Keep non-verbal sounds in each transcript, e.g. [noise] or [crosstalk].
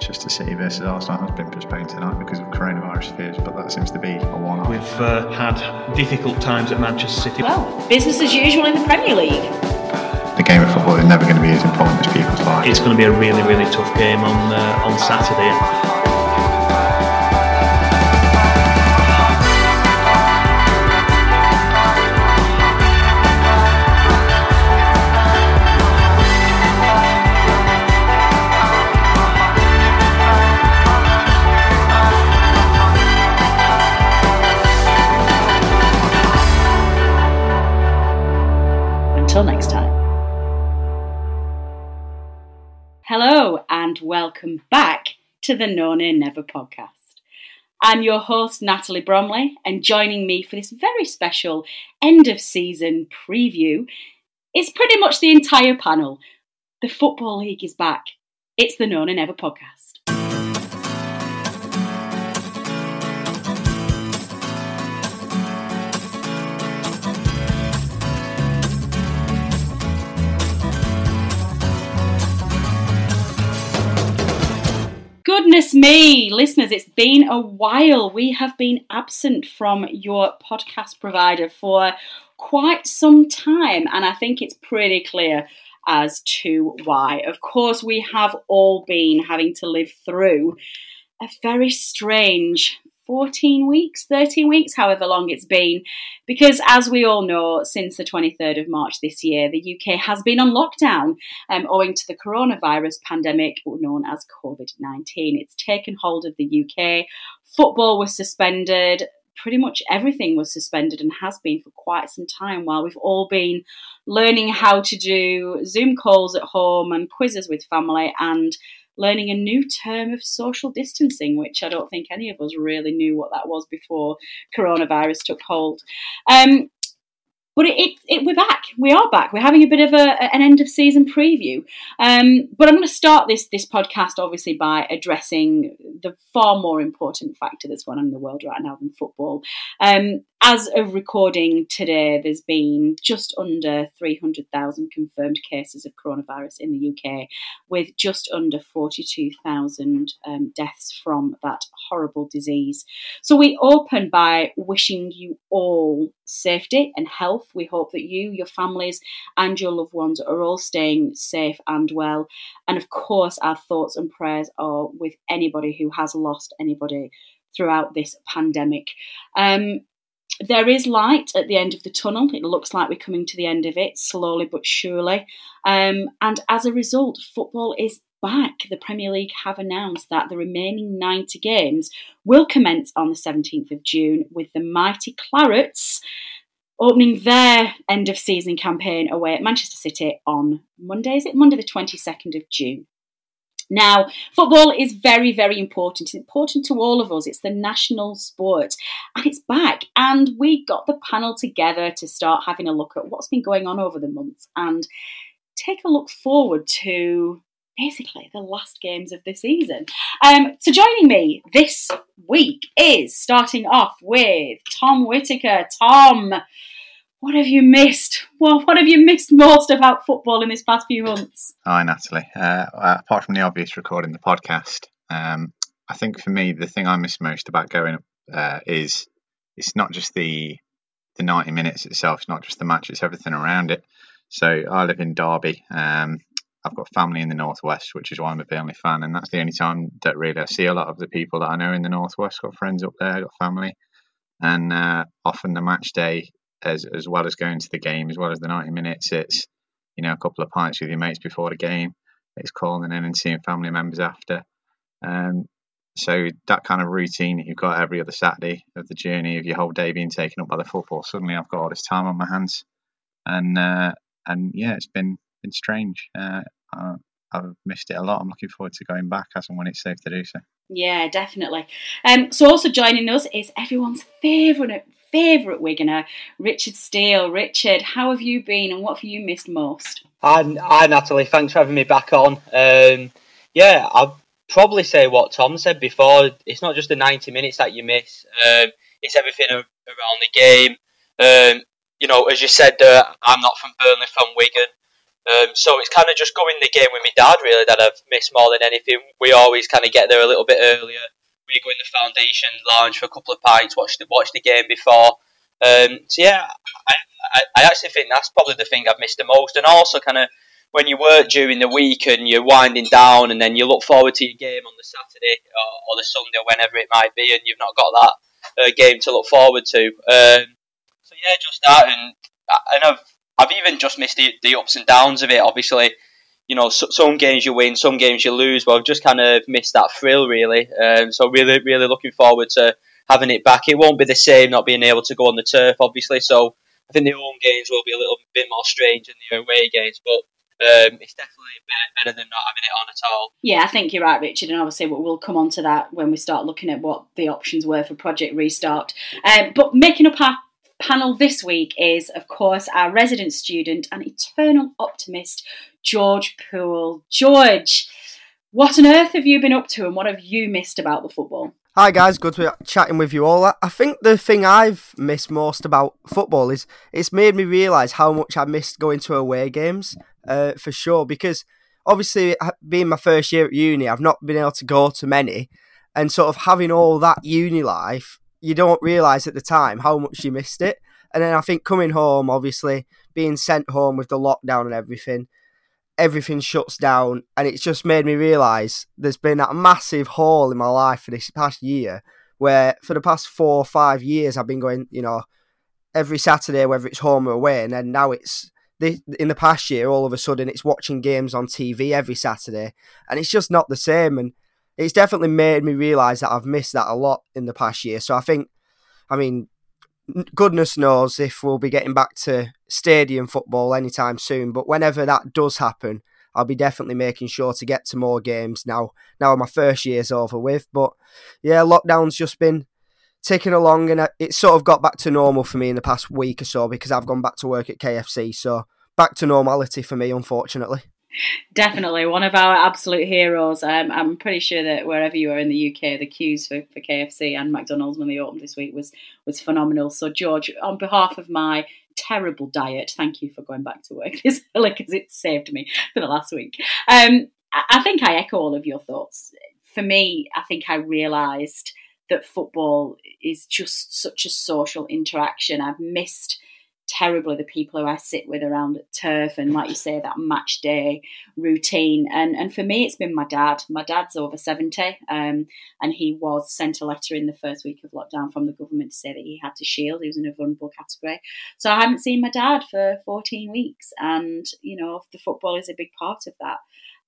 Manchester City versus Arsenal has been postponed tonight because of coronavirus fears, but that seems to be a one-off. We've uh, had difficult times at Manchester City. Well, business as usual in the Premier League. The game of football is never going to be as important as people's lives. It's going to be a really, really tough game on uh, on Saturday. Until next time. Hello, and welcome back to the No Nay Never podcast. I'm your host, Natalie Bromley, and joining me for this very special end of season preview is pretty much the entire panel. The Football League is back. It's the No Never podcast. Goodness me, listeners, it's been a while. We have been absent from your podcast provider for quite some time, and I think it's pretty clear as to why. Of course, we have all been having to live through a very strange 14 weeks, 13 weeks, however long it's been. Because as we all know, since the 23rd of March this year, the UK has been on lockdown um, owing to the coronavirus pandemic known as COVID 19. It's taken hold of the UK. Football was suspended. Pretty much everything was suspended and has been for quite some time while we've all been learning how to do Zoom calls at home and quizzes with family and learning a new term of social distancing, which I don't think any of us really knew what that was before coronavirus took hold. Um, but it, it, it, we're back. We are back. We're having a bit of a, an end of season preview. Um, but I'm going to start this this podcast obviously by addressing the far more important factor that's going on in the world right now than football. Um, as of recording today, there's been just under 300,000 confirmed cases of coronavirus in the UK, with just under 42,000 um, deaths from that horrible disease. So we open by wishing you all safety and health. We hope that you, your families, and your loved ones are all staying safe and well. And of course, our thoughts and prayers are with anybody who has lost anybody throughout this pandemic. Um, there is light at the end of the tunnel. It looks like we're coming to the end of it slowly but surely. Um, and as a result, football is back. The Premier League have announced that the remaining 90 games will commence on the 17th of June with the mighty Clarets opening their end of season campaign away at Manchester City on Monday. Is it Monday, the 22nd of June? Now, football is very, very important. It's important to all of us. It's the national sport and it's back. And we got the panel together to start having a look at what's been going on over the months and take a look forward to basically the last games of the season. Um, so joining me this week is starting off with Tom Whitaker. Tom, what have you missed? Well, what have you missed most about football in this past few months? Hi, Natalie. Uh, apart from the obvious recording the podcast, um, I think for me the thing I miss most about going uh, is it's not just the the 90 minutes itself, it's not just the match, it's everything around it. So I live in Derby. Um, I've got family in the northwest, which is why I'm a Burnley fan, and that's the only time that really I see a lot of the people that I know in the northwest. Got friends up there, got family, and uh, often the match day, as as well as going to the game, as well as the 90 minutes, it's you know a couple of pints with your mates before the game. It's calling in and seeing family members after. Um, so that kind of routine that you've got every other Saturday of the journey of your whole day being taken up by the football, suddenly I've got all this time on my hands, and uh, and yeah, it's been been strange. Uh, I, I've missed it a lot. I'm looking forward to going back as and when it's safe to do so. Yeah, definitely. Um, so also joining us is everyone's favourite favourite Wiganer, Richard Steele. Richard, how have you been, and what have you missed most? Hi, hi Natalie. Thanks for having me back on. Um, yeah, I've probably say what Tom said before. It's not just the 90 minutes that you miss, um, it's everything around the game. Um, you know, as you said, uh, I'm not from Burnley, from Wigan. Um, so it's kind of just going the game with my dad, really, that I've missed more than anything. We always kind of get there a little bit earlier. We go in the foundation lounge for a couple of pints, watch the, watch the game before. Um, so yeah, I, I, I actually think that's probably the thing I've missed the most. And also kind of when you work during the week and you're winding down and then you look forward to your game on the Saturday or, or the Sunday or whenever it might be and you've not got that uh, game to look forward to. Um, so yeah, just that and and I've I've even just missed the, the ups and downs of it. Obviously, you know, so, some games you win, some games you lose. But I've just kind of missed that thrill really. Um, so really, really looking forward to having it back. It won't be the same not being able to go on the turf, obviously. So I think the home games will be a little bit more strange than the away games, but um, it's definitely better, better, than not having it on at all. Yeah, I think you're right, Richard, and obviously we'll come on to that when we start looking at what the options were for Project Restart. Um, but making up our panel this week is, of course, our resident student and eternal optimist, George Poole. George, what on earth have you been up to and what have you missed about the football? Hi guys, good to be chatting with you all. I think the thing I've missed most about football is it's made me realise how much I missed going to away games, uh, for sure. Because obviously, being my first year at uni, I've not been able to go to many, and sort of having all that uni life, you don't realise at the time how much you missed it. And then I think coming home, obviously being sent home with the lockdown and everything, everything shuts down, and it's just made me realise there's been that massive hole in my life for this past year where for the past four or five years I've been going, you know, every Saturday, whether it's home or away, and then now it's in the past year, all of a sudden it's watching games on TV every Saturday, and it's just not the same. And it's definitely made me realise that I've missed that a lot in the past year. So I think, I mean, goodness knows if we'll be getting back to stadium football anytime soon. But whenever that does happen, I'll be definitely making sure to get to more games now. Now my first year's over with, but yeah, lockdown's just been ticking along, and it's sort of got back to normal for me in the past week or so because I've gone back to work at KFC. So back to normality for me, unfortunately. Definitely one of our absolute heroes. Um, I'm pretty sure that wherever you are in the UK, the queues for, for KFC and McDonald's when they opened this week was was phenomenal. So George, on behalf of my terrible diet, thank you for going back to work [laughs] this early because it saved me for the last week. Um, I think I echo all of your thoughts. For me, I think I realised that football is just such a social interaction. I've missed terribly the people who I sit with around at turf and like you say that match day routine. And and for me it's been my dad. My dad's over 70 um, and he was sent a letter in the first week of lockdown from the government to say that he had to shield. He was in a vulnerable category. So I haven't seen my dad for 14 weeks. And you know the football is a big part of that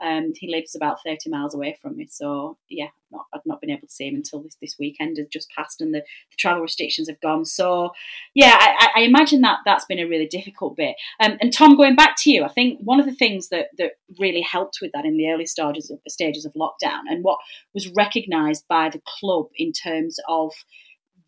um, he lives about 30 miles away from me. So, yeah, I've not, I've not been able to see him until this, this weekend has just passed and the, the travel restrictions have gone. So, yeah, I, I, imagine that that's been a really difficult bit. Um, and Tom, going back to you, I think one of the things that, that really helped with that in the early stages of, stages of lockdown and what was recognised by the club in terms of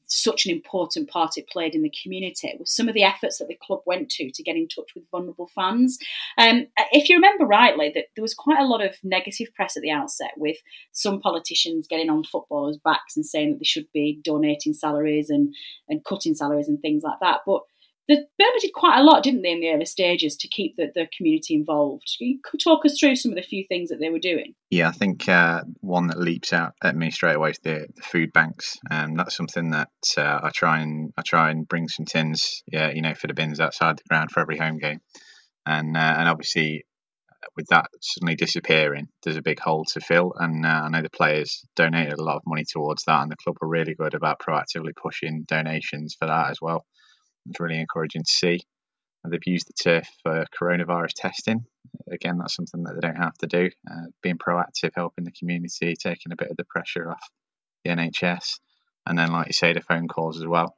such an important part it played in the community was some of the efforts that the club went to to get in touch with vulnerable fans. Um, if you remember rightly, that there was quite a lot of negative press at the outset with some politicians getting on footballers' backs and saying that they should be donating salaries and, and cutting salaries and things like that. But the Burnley did quite a lot, didn't they, in the early stages to keep the, the community involved. You talk us through some of the few things that they were doing. Yeah, I think uh, one that leaps out at me straight away is the, the food banks. Um, that's something that uh, I try and I try and bring some tins, yeah, you know, for the bins outside the ground for every home game, and uh, and obviously with that suddenly disappearing, there's a big hole to fill. And uh, I know the players donated a lot of money towards that, and the club were really good about proactively pushing donations for that as well. It's really encouraging to see. And they've used the turf for coronavirus testing. Again, that's something that they don't have to do. Uh, being proactive, helping the community, taking a bit of the pressure off the NHS, and then, like you say, the phone calls as well.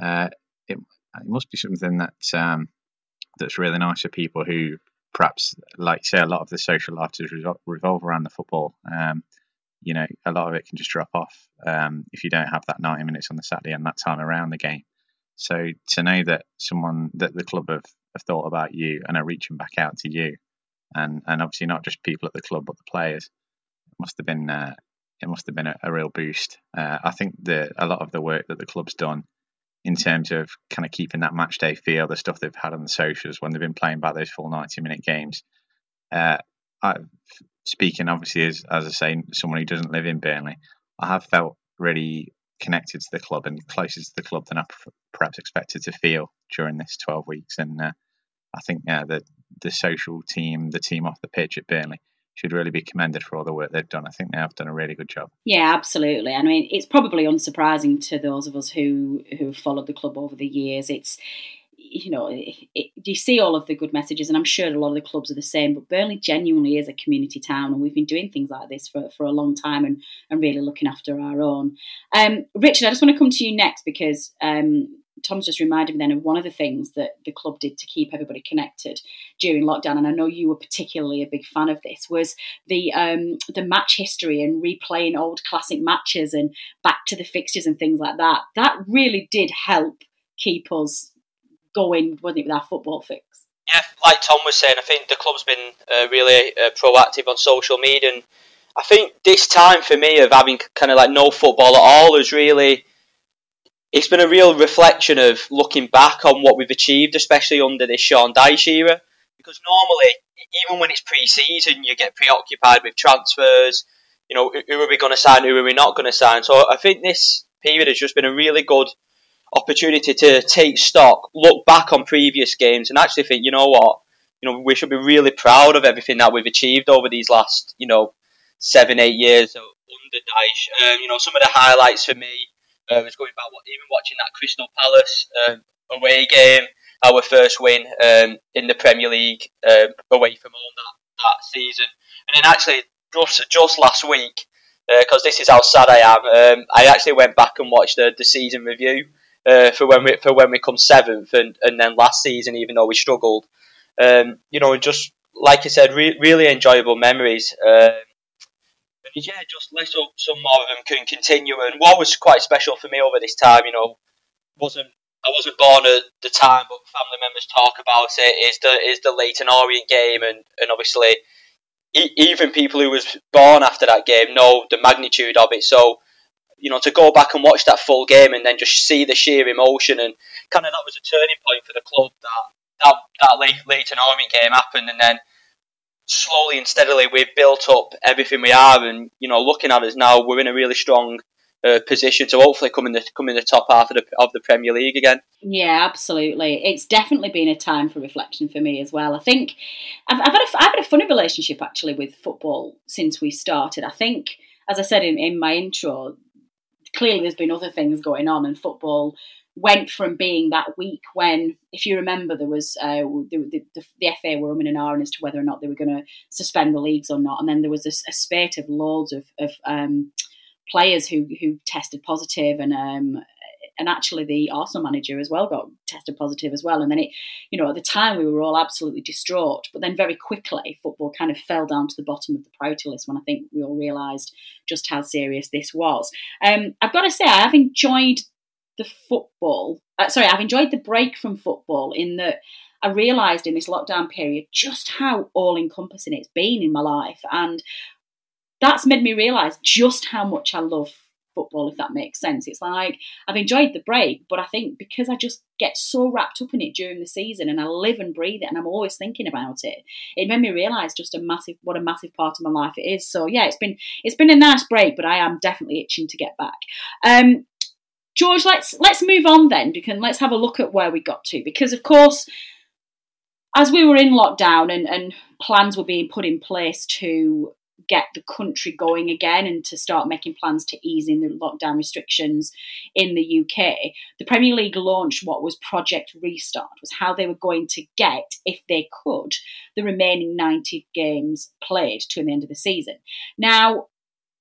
Uh, it, it must be something that um, that's really nice for people who perhaps, like say, a lot of the social life lives revolve around the football. Um, you know, a lot of it can just drop off um, if you don't have that 90 minutes on the Saturday and that time around the game. So to know that someone that the club have, have thought about you and are reaching back out to you, and and obviously not just people at the club but the players, it must have been uh, it must have been a, a real boost. Uh, I think that a lot of the work that the club's done in terms of kind of keeping that match day feel, the stuff they've had on the socials when they've been playing back those full 90 minute games. Uh, I, speaking obviously as, as I say, someone who doesn't live in Burnley, I have felt really connected to the club and closer to the club than I perhaps expected to feel during this 12 weeks. And uh, I think uh, the, the social team, the team off the pitch at Burnley, should really be commended for all the work they've done. I think they have done a really good job. Yeah, absolutely. I mean, it's probably unsurprising to those of us who who followed the club over the years. It's you know, it, it, you see all of the good messages, and I'm sure a lot of the clubs are the same. But Burnley genuinely is a community town, and we've been doing things like this for, for a long time, and, and really looking after our own. Um, Richard, I just want to come to you next because um, Tom's just reminded me then of one of the things that the club did to keep everybody connected during lockdown, and I know you were particularly a big fan of this. Was the um, the match history and replaying old classic matches and back to the fixtures and things like that. That really did help keep us going, wasn't it, with our football fix? Yeah, like Tom was saying, I think the club's been uh, really uh, proactive on social media, and I think this time for me of having kind of like no football at all has really it's been a real reflection of looking back on what we've achieved, especially under this Sean Dyche era. Because normally, even when it's pre-season, you get preoccupied with transfers. You know, who are we going to sign? Who are we not going to sign? So I think this period has just been a really good opportunity to take stock, look back on previous games, and actually think, you know what, you know, we should be really proud of everything that we've achieved over these last, you know, seven, eight years under. Um, you know, some of the highlights for me uh, was going back, even watching that Crystal Palace um, away game, our first win um, in the Premier League um, away from home that, that season. And then actually, just, just last week, because uh, this is how sad I am, um, I actually went back and watched the, the season review uh, for when we for when we come seventh, and, and then last season, even though we struggled, um, you know, just like I said, re- really enjoyable memories. Um, yeah, just let's hope some more of them can continue. And what was quite special for me over this time, you know, wasn't I wasn't born at the time, but family members talk about it. Is the is the Leyton Orient game, and and obviously e- even people who was born after that game know the magnitude of it. So you know, to go back and watch that full game and then just see the sheer emotion and kind of that was a turning point for the club that that that Leyton Orient game happened, and then slowly and steadily we've built up everything we are, and you know, looking at us now, we're in a really strong uh, position to hopefully come in the come in the top half of the of the Premier League again. Yeah, absolutely. It's definitely been a time for reflection for me as well. I think I've, I've had a, I've had a funny relationship actually with football since we started. I think, as I said in, in my intro, clearly there's been other things going on, and football went from being that week when, if you remember, there was uh, the, the, the, FA were umming and ahhing as to whether or not they were going to suspend the leagues or not, and then there was a, a spate of loads of, of um, players who who tested positive, and um, and actually the Arsenal manager as well got tested positive as well. And then it, you know, at the time we were all absolutely distraught, but then very quickly football kind of fell down to the bottom of the priority list when I think we all realised just how serious this was. Um, I've got to say I have enjoyed the football. Uh, sorry, I've enjoyed the break from football in that I realised in this lockdown period just how all encompassing it's been in my life. And that's made me realise just how much I love football, if that makes sense. It's like I've enjoyed the break, but I think because I just get so wrapped up in it during the season, and I live and breathe it, and I'm always thinking about it. It made me realise just a massive, what a massive part of my life it is. So yeah, it's been it's been a nice break, but I am definitely itching to get back. Um, George, let's let's move on then, because let's have a look at where we got to, because of course as we were in lockdown and, and plans were being put in place to get the country going again and to start making plans to ease in the lockdown restrictions in the UK, the Premier League launched what was Project Restart, was how they were going to get, if they could, the remaining 90 games played to the end of the season. Now,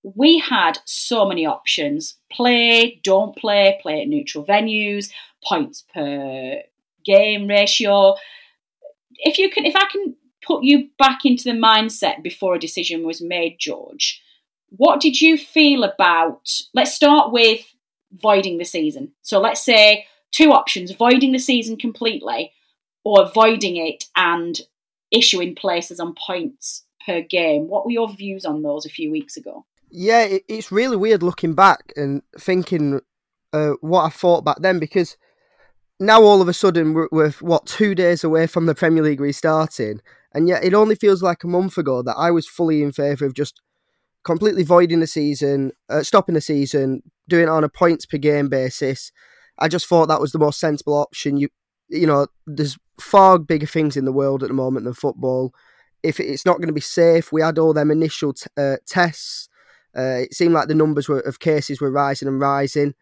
we had so many options play, don't play, play at neutral venues, points per game ratio if you can, if I can put you back into the mindset before a decision was made, George, what did you feel about? Let's start with voiding the season. So let's say two options: voiding the season completely, or voiding it and issuing places on points per game. What were your views on those a few weeks ago? Yeah, it's really weird looking back and thinking uh, what I thought back then because now all of a sudden we're, we're, what two days away from the Premier League restarting, and yet it only feels like a month ago that I was fully in favour of just completely voiding the season, uh, stopping the season, doing it on a points per game basis. I just thought that was the most sensible option. You you know, there's far bigger things in the world at the moment than football. If it's not going to be safe, we had all them initial t- uh, tests. Uh, it seemed like the numbers were, of cases were rising and rising.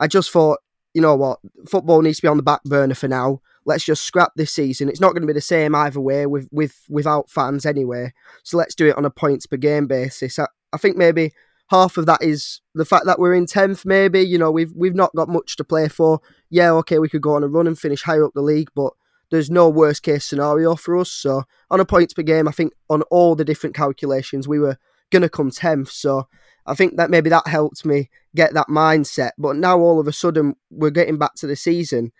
I just thought you know what, football needs to be on the back burner for now. Let's just scrap this season. It's not going to be the same either way with, with without fans anyway. So let's do it on a points per game basis. I, I think maybe half of that is the fact that we're in tenth. Maybe you know we've we've not got much to play for. Yeah, okay, we could go on a run and finish higher up the league, but there's no worst case scenario for us. So on a points per game, I think on all the different calculations we were gonna come tenth. So I think that maybe that helped me get that mindset. But now all of a sudden we're getting back to the season,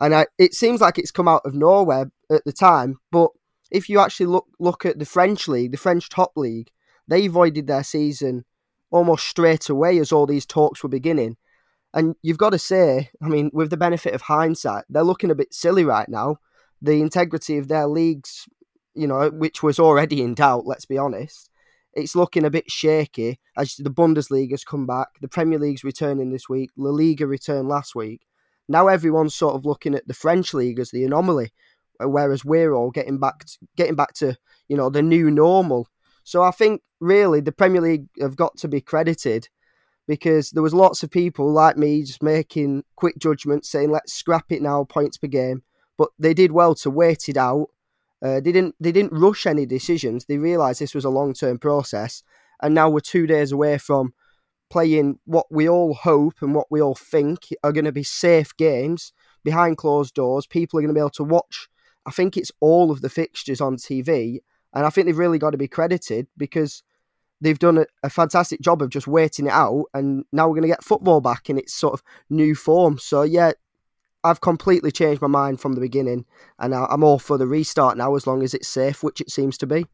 and I, it seems like it's come out of nowhere at the time. But if you actually look look at the French league, the French top league, they voided their season almost straight away as all these talks were beginning. And you've got to say, I mean, with the benefit of hindsight, they're looking a bit silly right now. The integrity of their leagues, you know, which was already in doubt, let's be honest, it's looking a bit shaky as the Bundesliga has come back. The Premier League's returning this week. La Liga returned last week. Now everyone's sort of looking at the French league as the anomaly, uh, whereas we're all getting back to, getting back to you know the new normal. So I think really the Premier League have got to be credited because there was lots of people like me just making quick judgments saying let's scrap it now points per game, but they did well to wait it out uh, they didn't they didn't rush any decisions. They realised this was a long term process, and now we're two days away from playing what we all hope and what we all think are going to be safe games behind closed doors. People are going to be able to watch. I think it's all of the fixtures on TV, and I think they've really got to be credited because they've done a, a fantastic job of just waiting it out, and now we're going to get football back in its sort of new form. So yeah, I've completely changed my mind from the beginning, and I'm all for the restart now as long as it's safe, which it seems to be.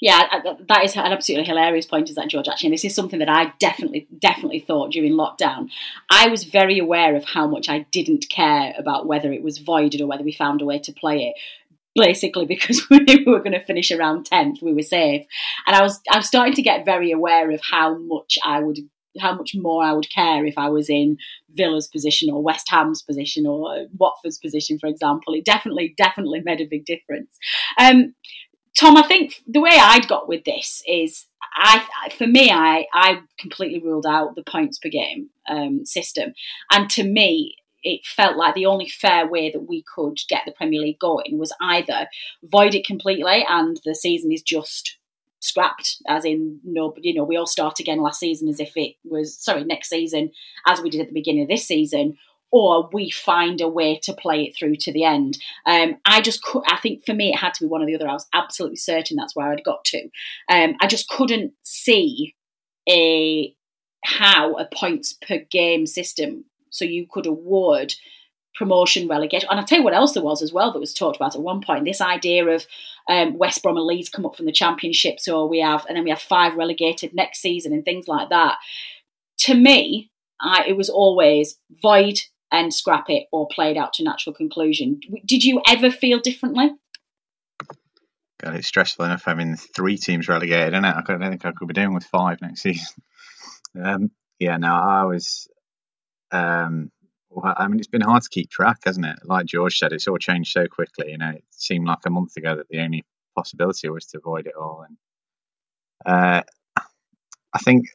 Yeah, that is an absolutely hilarious point, is that George? Actually, and this is something that I definitely, definitely thought during lockdown. I was very aware of how much I didn't care about whether it was voided or whether we found a way to play it. Basically, [laughs] because we were going to finish around tenth, we were safe, and I was I'm starting to get very aware of how much I would how much more I would care if I was in Villa's position or West Ham's position or Watford's position, for example. It definitely, definitely made a big difference. Um, Tom, I think the way I'd got with this is, I for me, I I completely ruled out the points per game um, system, and to me, it felt like the only fair way that we could get the Premier League going was either void it completely and the season is just scrapped, as in no, you know, we all start again last season as if it was sorry next season, as we did at the beginning of this season, or we find a way to play it through to the end. Um, I just, I think for me, it had to be one or the other. I was absolutely certain that's where I'd got to. Um, I just couldn't see a how a points per game system, so you could award promotion, relegation. And I'll tell you what else there was as well that was talked about at one point. This idea of um, West Brom and Leeds come up from the Championship, so we have, and then we have five relegated next season and things like that. To me, I, it was always void and scrap it or play it out to natural conclusion. Did you ever feel differently? God, it's stressful enough having three teams relegated, isn't it? I don't think I could be doing with five next [laughs] season. Um, yeah, no, I was. Um, well, I mean, it's been hard to keep track, hasn't it? Like George said, it's all changed so quickly. You know, it seemed like a month ago that the only possibility was to avoid it all, and uh, I think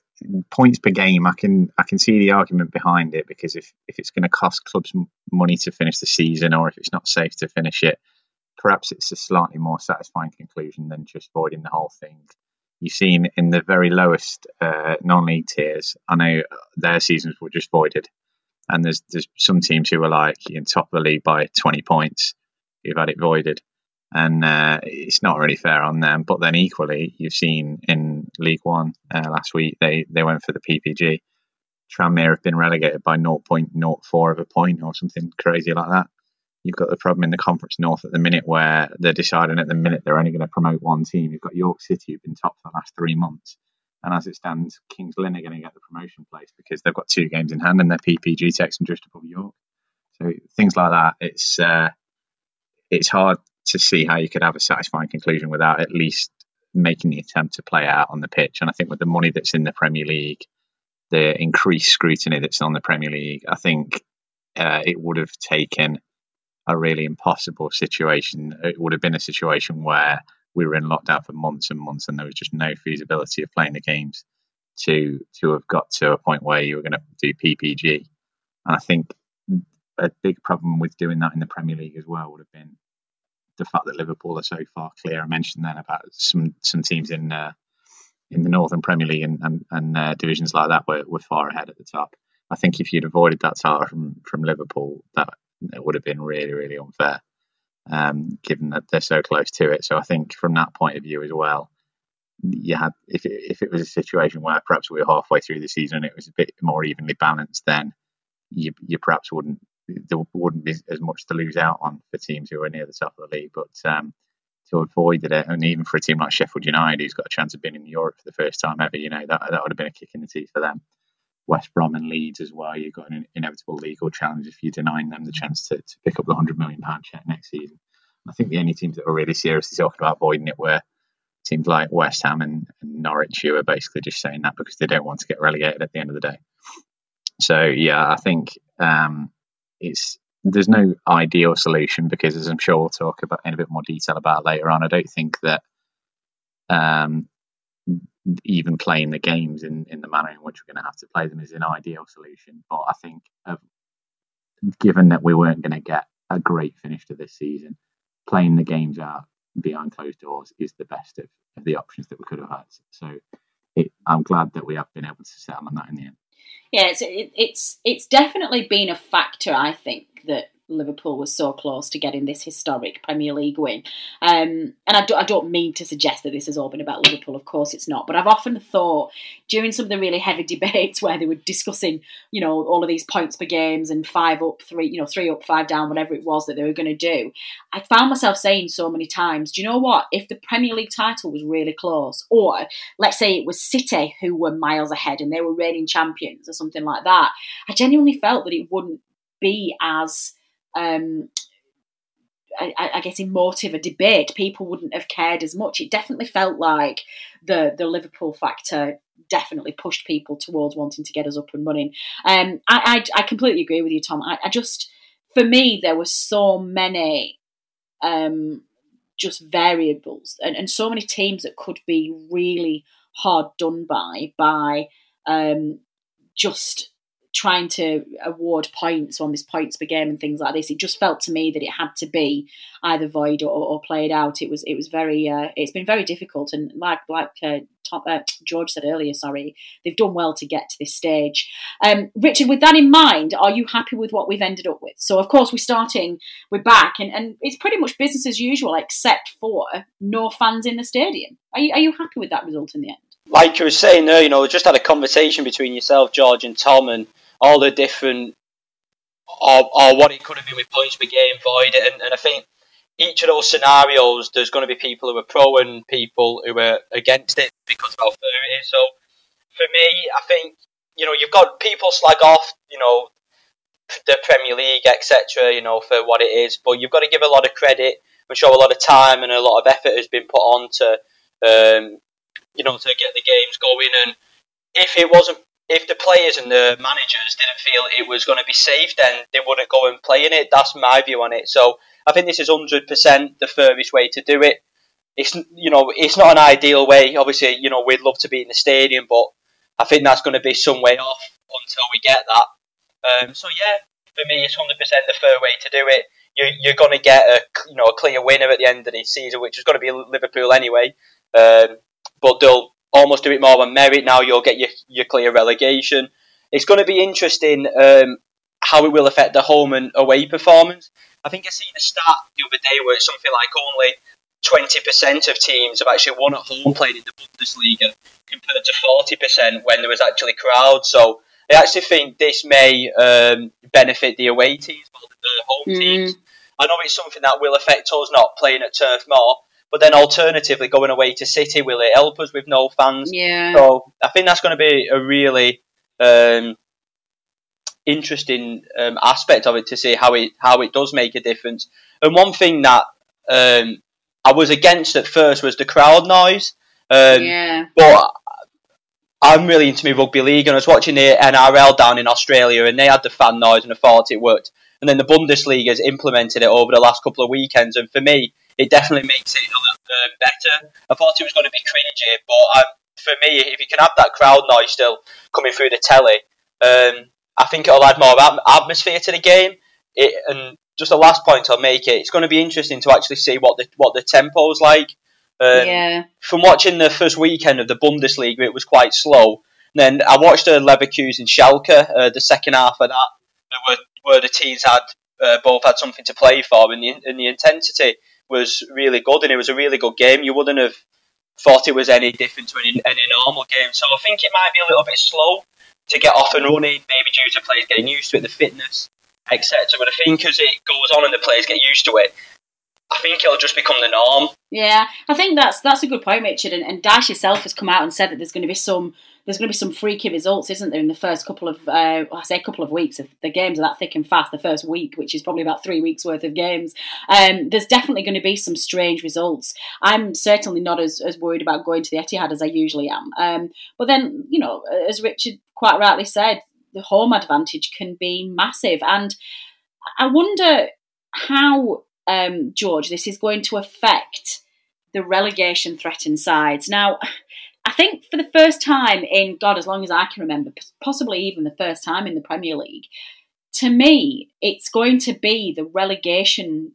points per game, I can I can see the argument behind it because if if it's going to cost clubs money to finish the season, or if it's not safe to finish it, perhaps it's a slightly more satisfying conclusion than just voiding the whole thing. You've seen in the very lowest uh, non-league tiers, I know their seasons were just voided, and there's there's some teams who are like in top of the league by 20 points who've had it voided and uh, it's not really fair on them. But then equally, you've seen in League One uh, last week they they went for the PPG. Tranmere have been relegated by 0.04 of a point or something crazy like that. You've got the problem in the Conference North at the minute where they're deciding at the minute they're only going to promote one team. You've got York City who've been top for the last three months. And as it stands, Kings Lynn are going to get the promotion place because they've got two games in hand and their PPG takes them just above York. So things like that, it's uh, it's hard to see how you could have a satisfying conclusion without at least making the attempt to play out on the pitch. And I think with the money that's in the Premier League, the increased scrutiny that's on the Premier League, I think uh, it would have taken a really impossible situation. It would have been a situation where we were in lockdown for months and months, and there was just no feasibility of playing the games to to have got to a point where you were going to do PPG. And I think a big problem with doing that in the Premier League as well would have been the fact that Liverpool are so far clear. I mentioned then about some some teams in uh, in the Northern Premier League and and, and uh, divisions like that were, were far ahead at the top. I think if you'd avoided that title from from Liverpool, that it would have been really really unfair, um, given that they're so close to it. So I think from that point of view as well, you had if it, if it was a situation where perhaps we were halfway through the season and it was a bit more evenly balanced, then you you perhaps wouldn't there wouldn't be as much to lose out on for teams who are near the top of the league. But um, to avoid it, and even for a team like Sheffield United, who's got a chance of being in Europe for the first time ever, you know that that would have been a kick in the teeth for them. West Brom and Leeds as well. You've got an inevitable legal challenge if you're denying them the chance to, to pick up the hundred million pound check next season. I think the only teams that are really seriously talking about avoiding it were teams like West Ham and, and Norwich, who are basically just saying that because they don't want to get relegated at the end of the day. So yeah, I think um, it's there's no ideal solution because, as I'm sure we'll talk about in a bit more detail about later on, I don't think that um, even playing the games in, in the manner in which we're going to have to play them is an ideal solution. But I think, given that we weren't going to get a great finish to this season, playing the games out behind closed doors is the best of, of the options that we could have had. So it, I'm glad that we have been able to settle on that in the end yeah, it's it, it's it's definitely been a factor. I think that Liverpool was so close to getting this historic Premier League win. Um, and I, do, I don't mean to suggest that this has all been about Liverpool, of course it's not. But I've often thought during some of the really heavy [laughs] debates where they were discussing, you know, all of these points per games and five up, three, you know, three up, five down, whatever it was that they were going to do, I found myself saying so many times, do you know what? If the Premier League title was really close, or let's say it was City who were miles ahead and they were reigning champions or something like that, I genuinely felt that it wouldn't be as um, I, I, guess emotive a debate, people wouldn't have cared as much. It definitely felt like the the Liverpool factor definitely pushed people towards wanting to get us up and running. Um, I, I, I completely agree with you, Tom. I, I, just for me there were so many um, just variables and, and so many teams that could be really hard done by by um, just trying to award points on this points per game and things like this. It just felt to me that it had to be either void or, or played out. It was it was very uh, it's been very difficult and like like uh, Tom, uh, George said earlier, sorry, they've done well to get to this stage. Um, Richard, with that in mind, are you happy with what we've ended up with? So of course we're starting, we're back, and, and it's pretty much business as usual, except for no fans in the stadium. Are you are you happy with that result in the end? Like you were saying there, you know, just had a conversation between yourself, George, and Tom, and all the different or, or what it could have been with points per game void and, and I think each of those scenarios there's going to be people who are pro and people who are against it because of how fair it is so for me I think you know you've got people slag off you know the Premier League, etc. You know, for what it is. But you've got to give a lot of credit and show a lot of time and a lot of effort has been put on to, um, you know, to get the games going. And if it wasn't, if the players and the managers didn't feel it was going to be safe, then they wouldn't go and play in it. That's my view on it. So I think this is hundred percent the furthest way to do it. It's you know it's not an ideal way. Obviously, you know we'd love to be in the stadium, but I think that's going to be some way off until we get that. Um, so yeah, for me, it's hundred percent the fair way to do it. You, you're going to get a you know a clear winner at the end of the season, which is going to be Liverpool anyway. Um, but they'll almost do it more on merit now. You'll get your your clear relegation. It's going to be interesting um, how it will affect the home and away performance. I think I seen a stat the other day where it's something like only 20% of teams have actually won at home playing in the Bundesliga compared to 40% when there was actually crowds. So I actually think this may um, benefit the away teams more than the home mm. teams. I know it's something that will affect us not playing at Turf Moor, but then alternatively going away to City, will it help us with no fans? Yeah. So I think that's going to be a really um, interesting um, aspect of it to see how it how it does make a difference. And one thing that um, I was against at first was the crowd noise. Um, yeah. But I'm really into me rugby league, and I was watching the NRL down in Australia, and they had the fan noise, and I thought it worked. And then the Bundesliga has implemented it over the last couple of weekends, and for me, it definitely makes it a little um, better. I thought it was going to be cringy, but um, for me, if you can have that crowd noise still coming through the telly, um, I think it'll add more atmosphere to the game. It, and just the last point I'll make it, it's going to be interesting to actually see what the what the tempo's like. Um, yeah. From watching the first weekend of the Bundesliga, it was quite slow. And then I watched the Leverkusen Schalke, uh, the second half of that, where, where the teams had uh, both had something to play for, and the, and the intensity was really good, and it was a really good game. You wouldn't have thought it was any different to any, any normal game. So I think it might be a little bit slow to get off and running, maybe due to players getting used to it, the fitness, etc. But I think as it goes on and the players get used to it, I think it'll just become the norm. Yeah, I think that's that's a good point, Richard. And, and Dyche yourself has come out and said that there's going to be some there's going to be some freaky results, isn't there, in the first couple of uh, I say a couple of weeks. If the games are that thick and fast, the first week, which is probably about three weeks worth of games, um, there's definitely going to be some strange results. I'm certainly not as, as worried about going to the Etihad as I usually am. Um, but then, you know, as Richard quite rightly said, the home advantage can be massive, and I wonder how um, George, this is going to affect the relegation threatened sides. Now, I think for the first time in God, as long as I can remember, possibly even the first time in the Premier League, to me, it's going to be the relegation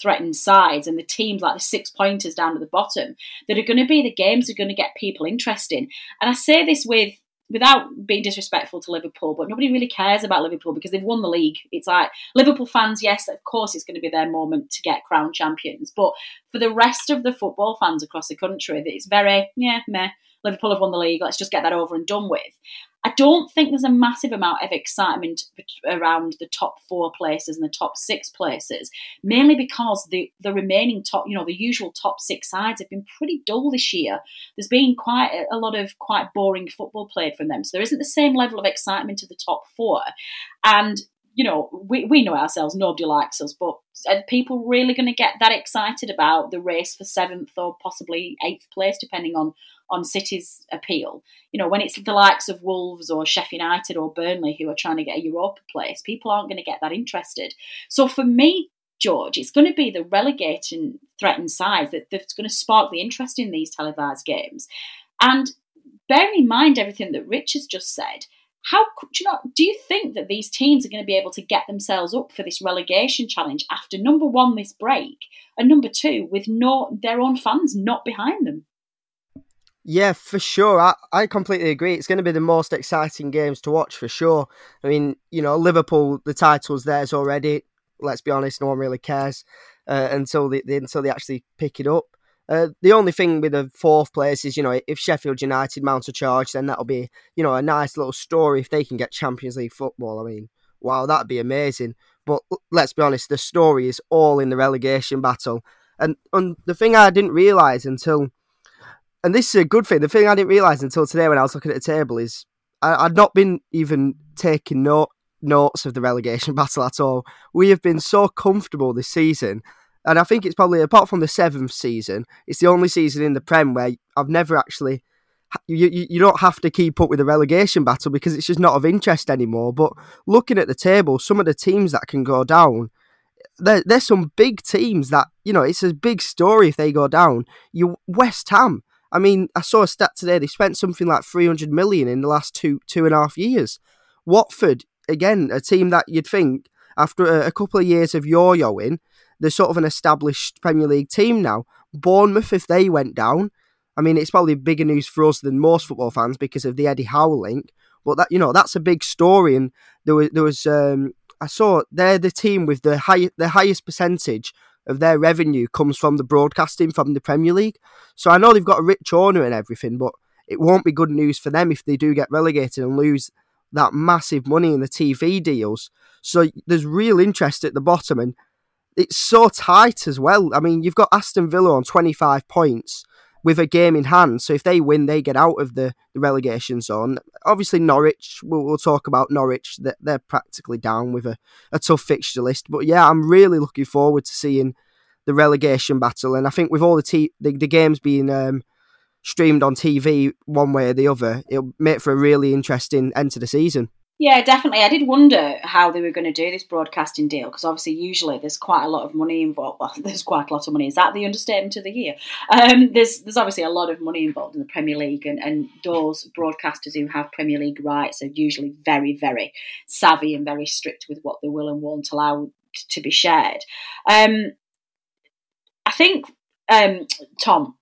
threatened sides and the teams like the six pointers down at the bottom that are going to be the games that are going to get people interested. And I say this with without being disrespectful to Liverpool, but nobody really cares about Liverpool because they've won the league. It's like Liverpool fans, yes, of course, it's going to be their moment to get crowned champions. But for the rest of the football fans across the country, it's very, yeah, meh. Liverpool have won the league. Let's just get that over and done with. I don't think there's a massive amount of excitement around the top four places and the top six places, mainly because the, the remaining top, you know, the usual top six sides have been pretty dull this year. There's been quite a lot of quite boring football played from them. So there isn't the same level of excitement to the top four. And you know, we, we know ourselves, nobody likes us, but are people really going to get that excited about the race for seventh or possibly eighth place, depending on, on City's appeal? You know, when it's the likes of Wolves or Sheffield United or Burnley who are trying to get a Europa place, people aren't going to get that interested. So for me, George, it's going to be the relegating threatened sides that, that's going to spark the interest in these televised games. And bear in mind everything that Rich has just said, how do you not? Do you think that these teams are going to be able to get themselves up for this relegation challenge after number one this break and number two with no their own fans not behind them? Yeah, for sure. I, I completely agree. It's going to be the most exciting games to watch for sure. I mean, you know, Liverpool, the title's theirs already. Let's be honest, no one really cares uh, until they, they until they actually pick it up. Uh, the only thing with the fourth place is, you know, if Sheffield United mount a charge, then that'll be, you know, a nice little story if they can get Champions League football. I mean, wow, that'd be amazing. But let's be honest, the story is all in the relegation battle. And, and the thing I didn't realise until, and this is a good thing, the thing I didn't realise until today when I was looking at the table is I, I'd not been even taking note notes of the relegation [laughs] battle at all. We have been so comfortable this season. And I think it's probably, apart from the seventh season, it's the only season in the Prem where I've never actually you, you, you don't have to keep up with the relegation battle because it's just not of interest anymore. But looking at the table, some of the teams that can go down, there, there's some big teams that you know it's a big story if they go down. You West Ham. I mean, I saw a stat today. They spent something like 300 million in the last two two and a half years. Watford, again, a team that you'd think after a, a couple of years of yo-yoing, they're sort of an established Premier League team now. Bournemouth, if they went down, I mean, it's probably bigger news for us than most football fans because of the Eddie Howe link. But that you know, that's a big story, and there was there was um, I saw they're the team with the high the highest percentage of their revenue comes from the broadcasting from the Premier League. So I know they've got a rich owner and everything, but it won't be good news for them if they do get relegated and lose that massive money in the TV deals. So there's real interest at the bottom, and it's so tight as well. I mean, you've got Aston Villa on 25 points with a game in hand. So if they win, they get out of the, the relegation zone. Obviously, Norwich, we'll, we'll talk about Norwich. They're, they're practically down with a, a tough fixture list. But yeah, I'm really looking forward to seeing the relegation battle. And I think with all the, t- the, the games being um, streamed on TV one way or the other, it'll make for a really interesting end to the season. Yeah, definitely. I did wonder how they were going to do this broadcasting deal because obviously, usually there's quite a lot of money involved. Well, [laughs] there's quite a lot of money. Is that the understatement of the year? Um, there's there's obviously a lot of money involved in the Premier League, and, and those broadcasters who have Premier League rights are usually very, very savvy and very strict with what they will and won't allow to be shared. Um, I think, um, Tom,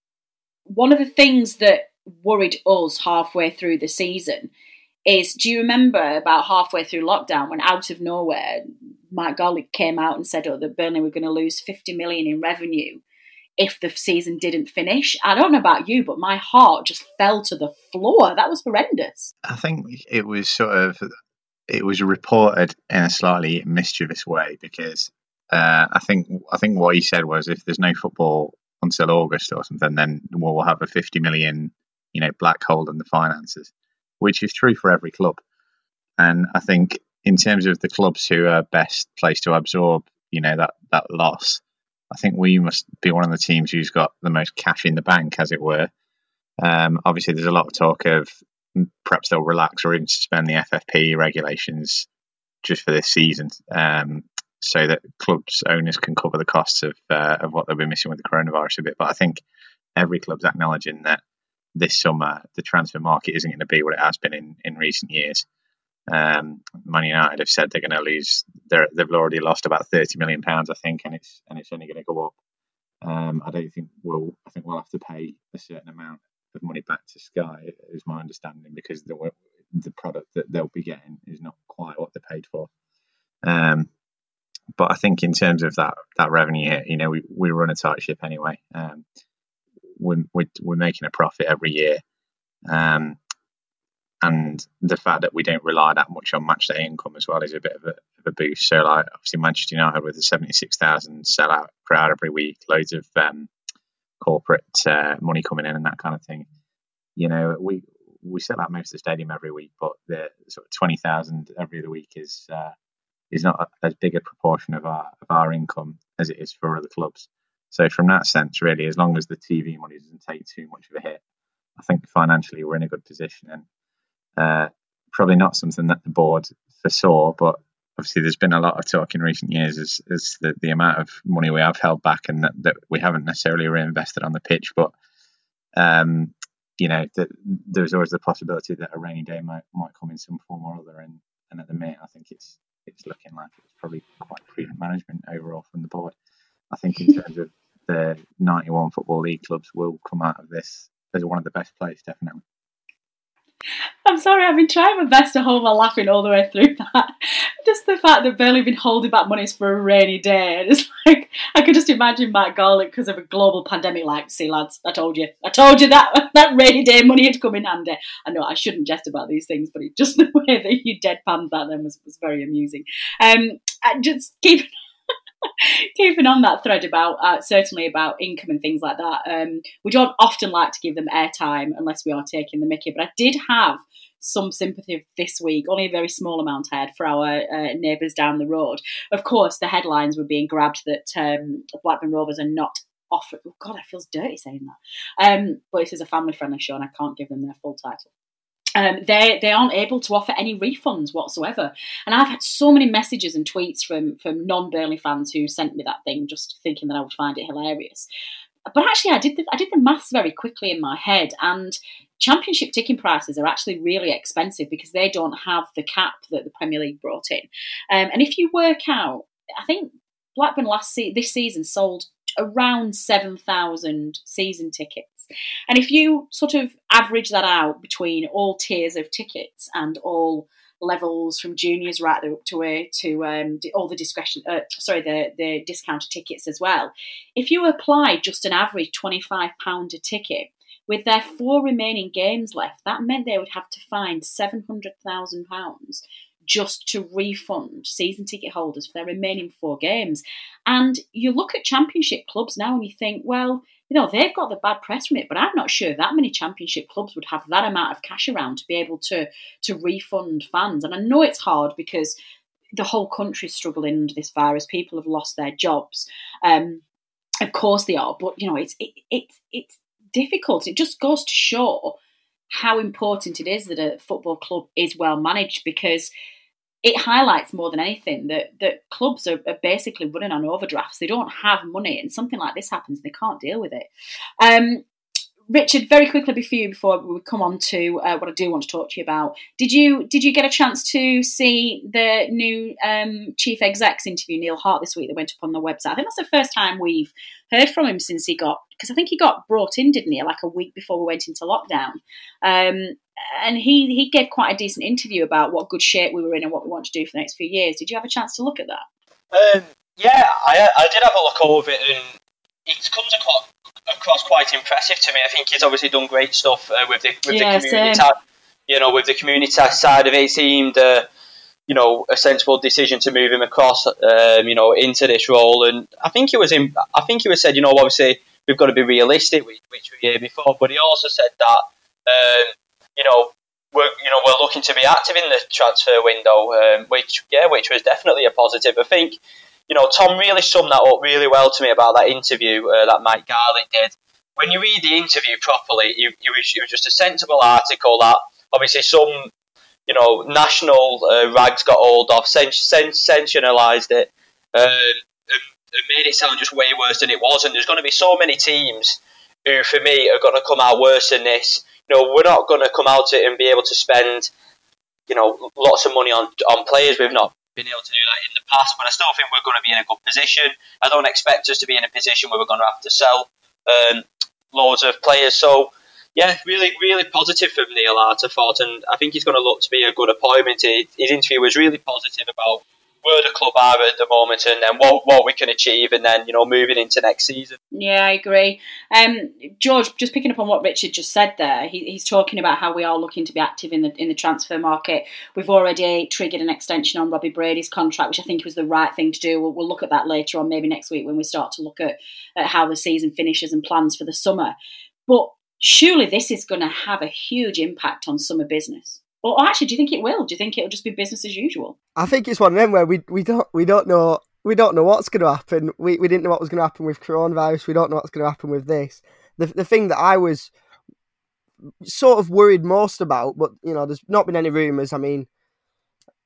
one of the things that worried us halfway through the season is do you remember about halfway through lockdown when out of nowhere Mike Garlick came out and said oh, that Burnley were going to lose 50 million in revenue if the season didn't finish. I don't know about you, but my heart just fell to the floor. That was horrendous. I think it was sort of it was reported in a slightly mischievous way because uh, I think I think what he said was if there's no football until August or something, then we'll have a 50 million you know black hole in the finances which is true for every club. And I think in terms of the clubs who are best placed to absorb, you know, that that loss, I think we must be one of the teams who's got the most cash in the bank, as it were. Um, obviously, there's a lot of talk of perhaps they'll relax or even suspend the FFP regulations just for this season, um, so that clubs owners can cover the costs of uh, of what they'll be missing with the coronavirus a bit. But I think every club's acknowledging that this summer the transfer market isn't going to be what it has been in, in recent years. Um, Man United have said they're going to lose. they have already lost about thirty million pounds, I think, and it's and it's only going to go up. Um, I don't think we'll. I think we'll have to pay a certain amount of money back to Sky, is my understanding, because the the product that they'll be getting is not quite what they paid for. Um, but I think in terms of that that revenue, you know, we, we run a tight ship anyway. Um, we're, we're, we're making a profit every year. Um, and the fact that we don't rely that much on matchday income as well is a bit of a, of a boost. So, like obviously Manchester United with a seventy-six thousand sellout crowd every week, loads of um, corporate uh, money coming in and that kind of thing. You know, we we sell out most of the stadium every week, but the sort of twenty thousand every other week is uh, is not as big a proportion of our of our income as it is for other clubs. So from that sense, really, as long as the TV money doesn't take too much of a hit, I think financially we're in a good position. And uh, probably not something that the board foresaw, but obviously there's been a lot of talk in recent years as, as the, the amount of money we have held back and that, that we haven't necessarily reinvested on the pitch, but um, you know, the, there's always the possibility that a rainy day might might come in some form or other, and, and at the minute, I think it's it's looking like it's probably quite prudent management overall from the board. I think in [laughs] terms of the 91 Football League clubs will come out of this as one of the best players, definitely. I'm sorry, I've been trying my best to hold my laughing all the way through that. Just the fact that Burnley have been holding back monies for a rainy day. It's [laughs] like, I could just imagine Matt Garlick because of a global pandemic, like, see, lads, I told you, I told you that [laughs] that rainy day money had come in handy. I know I shouldn't jest about these things, but it, just [laughs] the way that you deadpanned that then was, was very amusing. Um, just keep [laughs] keeping on that thread about uh, certainly about income and things like that. Um, we don't often like to give them airtime unless we are taking the Mickey, but I did have some sympathy this week, only a very small amount I had for our uh, neighbours down the road. Of course, the headlines were being grabbed that um, Blackburn Rovers are not offered. Oh God, I feels dirty saying that. Um, but this is a family friendly show, and I can't give them their full title um, they they aren't able to offer any refunds whatsoever. And I've had so many messages and tweets from from non Burnley fans who sent me that thing, just thinking that I would find it hilarious. But actually, I did the, I did the maths very quickly in my head, and Championship ticking prices are actually really expensive because they don't have the cap that the Premier League brought in. Um, and if you work out, I think Blackburn last se- this season sold around seven thousand season tickets. And if you sort of average that out between all tiers of tickets and all levels from juniors right up to uh, to um, all the discretion, uh, sorry, the the discounted tickets as well. If you apply just an average twenty five pound a ticket, with their four remaining games left, that meant they would have to find seven hundred thousand pounds just to refund season ticket holders for their remaining four games. And you look at championship clubs now and you think, well, you know, they've got the bad press from it, but I'm not sure that many championship clubs would have that amount of cash around to be able to to refund fans. And I know it's hard because the whole country's struggling under this virus. People have lost their jobs. Um, of course they are, but you know, it's it, it it's difficult. It just goes to show how important it is that a football club is well managed because it highlights more than anything that, that clubs are, are, basically running on overdrafts. They don't have money, and something like this happens, they can't deal with it. Um, Richard, very quickly before you, before we come on to uh, what I do want to talk to you about, did you did you get a chance to see the new um, chief execs interview Neil Hart this week that went up on the website? I think that's the first time we've heard from him since he got because I think he got brought in, didn't he, like a week before we went into lockdown. Um, and he he gave quite a decent interview about what good shape we were in and what we want to do for the next few years. Did you have a chance to look at that? Um, yeah, I, I did have a look over it, and it comes across, across quite impressive to me. I think he's obviously done great stuff uh, with the with yeah, the community. You know, with the community side of it, it seemed. Uh, you know, a sensible decision to move him across, um, you know, into this role. And I think he was in. I think he was said, you know, obviously we've got to be realistic, which, we heard before. But he also said that, um, you know, we're you know we're looking to be active in the transfer window, um, which yeah, which was definitely a positive. I think you know Tom really summed that up really well to me about that interview uh, that Mike Garlick did. When you read the interview properly, it, it, was, it was just a sensible article that obviously some you know national uh, rags got hold of, sens- sens- sensationalised it. Um, and, and made it sound just way worse than it was, and there's going to be so many teams who, for me, are going to come out worse than this you know, we're not going to come out it and be able to spend, you know, lots of money on on players. We've not been able to do that in the past, but I still think we're going to be in a good position. I don't expect us to be in a position where we're going to have to sell um, loads of players. So, yeah, really, really positive from Neil thought, and I think he's going to look to be a good appointment. His interview was really positive about where the club are at the moment and then what, what we can achieve and then, you know, moving into next season. Yeah, I agree. Um, George, just picking up on what Richard just said there, he, he's talking about how we are looking to be active in the in the transfer market. We've already triggered an extension on Robbie Brady's contract, which I think was the right thing to do. We'll, we'll look at that later on, maybe next week when we start to look at, at how the season finishes and plans for the summer. But surely this is going to have a huge impact on summer business. Or actually, do you think it will? Do you think it'll just be business as usual? I think it's one of them where we we don't we don't know we don't know what's going to happen. We we didn't know what was going to happen with coronavirus. We don't know what's going to happen with this. The the thing that I was sort of worried most about, but you know, there's not been any rumours. I mean,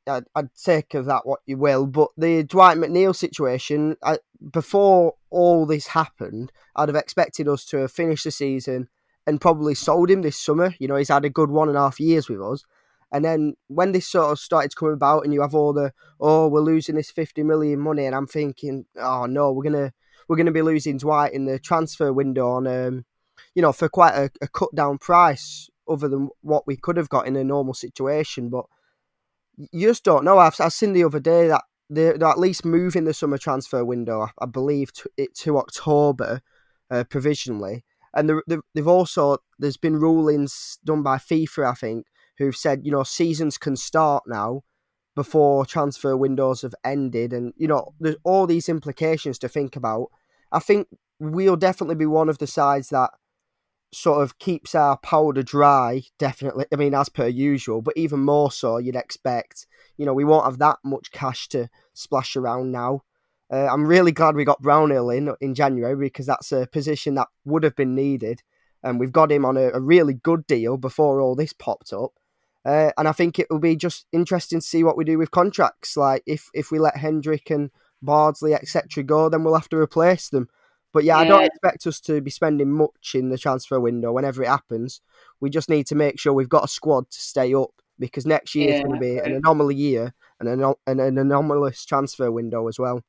I'd, I'd, take of that what you will, but the Dwight McNeil situation, I, before all this happened, I'd have expected us to have finished the season and probably sold him this summer. You know, he's had a good one and a half years with us. And then when this sort of started to come about, and you have all the oh, we're losing this fifty million money, and I'm thinking, oh no, we're gonna we're gonna be losing Dwight in the transfer window on, um, you know, for quite a, a cut down price, other than what we could have got in a normal situation. But you just don't know. I've, I've seen the other day that they're, they're at least moving the summer transfer window, I, I believe, to, it to October uh, provisionally. And they've also there's been rulings done by FIFA, I think, who've said, you know, seasons can start now before transfer windows have ended, and you know, there's all these implications to think about. I think we'll definitely be one of the sides that sort of keeps our powder dry, definitely. I mean, as per usual, but even more so, you'd expect. You know, we won't have that much cash to splash around now. Uh, I'm really glad we got Brownhill in in January because that's a position that would have been needed, and we've got him on a, a really good deal before all this popped up. Uh, and I think it will be just interesting to see what we do with contracts. Like if if we let Hendrick and Bardsley etc. go, then we'll have to replace them. But yeah, yeah, I don't expect us to be spending much in the transfer window whenever it happens. We just need to make sure we've got a squad to stay up because next year yeah. is going to be an anomaly year and an, an, an anomalous transfer window as well.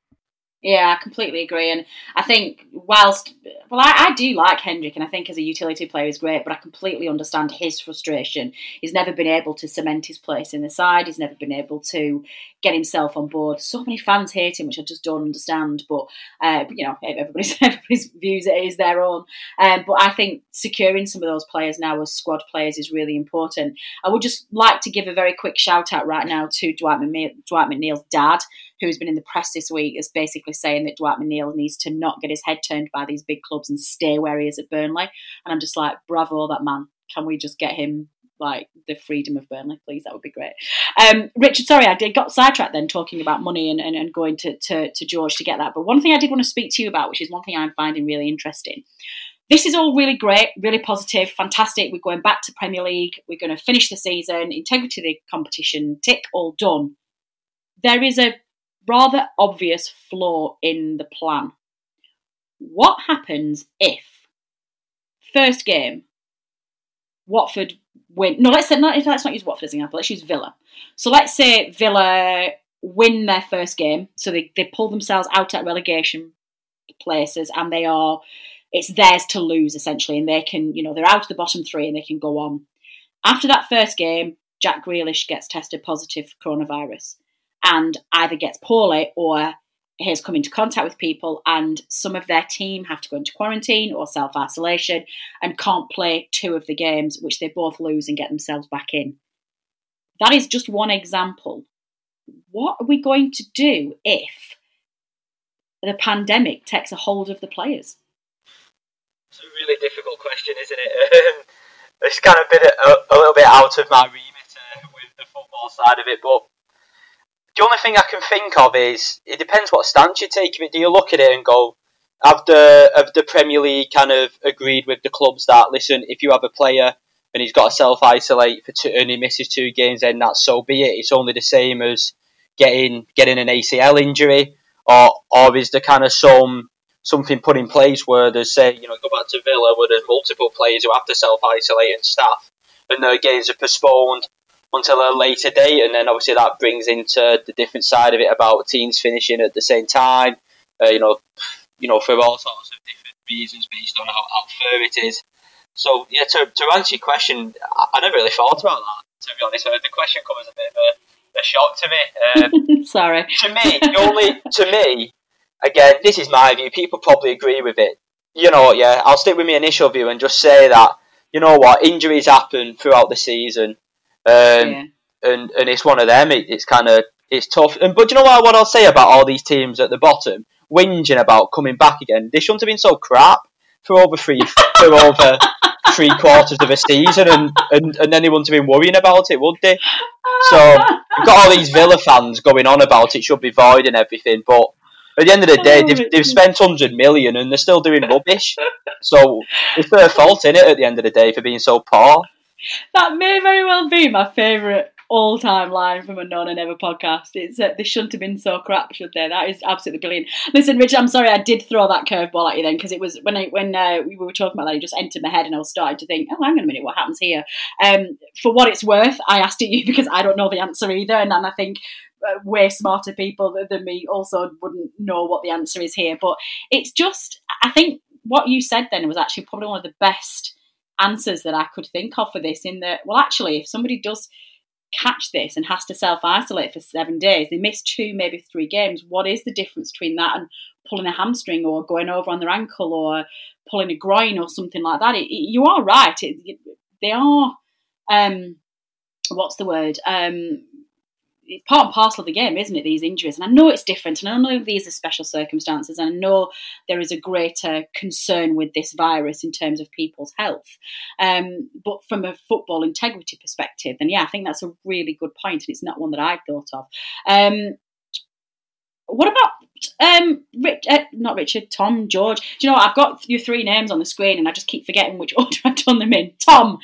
Yeah, I completely agree. And I think, whilst, well, I, I, do like Hendrick, and I think as a utility player he's great, but I completely understand his frustration. He's never been able to cement his place in the side, he's never been able to get himself on board. So many fans hate him, which I just don't understand. But, uh, you know, everybody's, [laughs] everybody's views it is their own. Um, but I think securing some of those players now as squad players is really important. I would just like to give a very quick shout out right now to Dwight, McNeil, Dwight McNeil's dad who's been in the press this week, is basically saying that Dwight McNeil needs to not get his head turned by these big clubs and stay where he is at Burnley. And I'm just like, bravo, that man. Can we just get him like the freedom of Burnley, please? That would be great. Um, Richard, sorry, I did got sidetracked then talking about money and, and, and going to, to, to George to get that. But one thing I did want to speak to you about, which is one thing I'm finding really interesting. This is all really great, really positive, fantastic. We're going back to Premier League. We're going to finish the season, integrity of the competition, tick, all done. There is a rather obvious flaw in the plan. What happens if first game Watford win? No, let's say let's not use Watford as an example. Let's use Villa. So let's say Villa win their first game, so they, they pull themselves out at relegation places, and they are it's theirs to lose essentially, and they can you know they're out of the bottom three and they can go on. After that first game, Jack Grealish gets tested positive for coronavirus and either gets poorly or has come into contact with people and some of their team have to go into quarantine or self isolation and can't play two of the games, which they both lose and get themselves back in. That is just one example. What are we going to do if the pandemic takes a hold of the players? It's a really difficult question, isn't it? Um, it's kind of been a, a, little bit out of my remit uh, with the football side of it, but the only thing I can think of is it depends what stance you take. Do you look at it and go, have the have the Premier League kind of agreed with the clubs that listen, if you have a player and he's got to self isolate for two and he misses two games, then that's so be it. It's only the same as getting getting an ACL injury, or or is there kind of some something put in place where there's say you know go back to Villa where there's multiple players who have to self isolate and staff, and their games are postponed until a later date, and then obviously that brings into the different side of it about teams finishing at the same time. Uh, you know, you know, for all sorts of different reasons based on how, how fair it is. So yeah, to, to answer your question, I, I never really thought about that. To be honest, the question comes a bit of a, a shock to me. Um, [laughs] Sorry. To me, the only to me, again, this is my view. People probably agree with it. You know? Yeah, I'll stick with my initial view and just say that you know what injuries happen throughout the season. Um, yeah. and and it's one of them. It, it's kind of it's tough. And but you know what? What I'll say about all these teams at the bottom, whinging about coming back again. They shouldn't have been so crap for over three for over three quarters of a season, and, and and anyone to be worrying about it, would they? So you've got all these Villa fans going on about it should be void and everything, but at the end of the day, they've, they've spent hundred million and they're still doing rubbish. So it's their fault in it at the end of the day for being so poor that may very well be my favourite all time line from a No Nay Never podcast. It's uh, they shouldn't have been so crap, should they? That is absolutely brilliant. Listen, Rich, I'm sorry I did throw that curveball at you then because it was when I when uh, we were talking about that, it just entered my head and I was starting to think, oh, hang on a minute, what happens here? Um, for what it's worth, I asked it you [laughs] because I don't know the answer either, and, and I think uh, way smarter people than me also wouldn't know what the answer is here. But it's just, I think what you said then was actually probably one of the best answers that I could think of for this. In that, well, actually, if somebody does catch this and has to self isolate for seven days, they miss two, maybe three games. What is the difference between that and pulling a hamstring or going over on their ankle or pulling a groin or something like that? It, it, you are right. It, they are. Um, what's the word? Um, it's part and parcel of the game, isn't it? These injuries, and I know it's different, and I know these are special circumstances, and I know there is a greater concern with this virus in terms of people's health. Um, but from a football integrity perspective, then yeah, I think that's a really good point, and it's not one that I've thought of. Um, what about um, Rich, uh, not Richard, Tom, George? Do you know what? I've got your three names on the screen, and I just keep forgetting which [laughs] order I've done them in. Tom,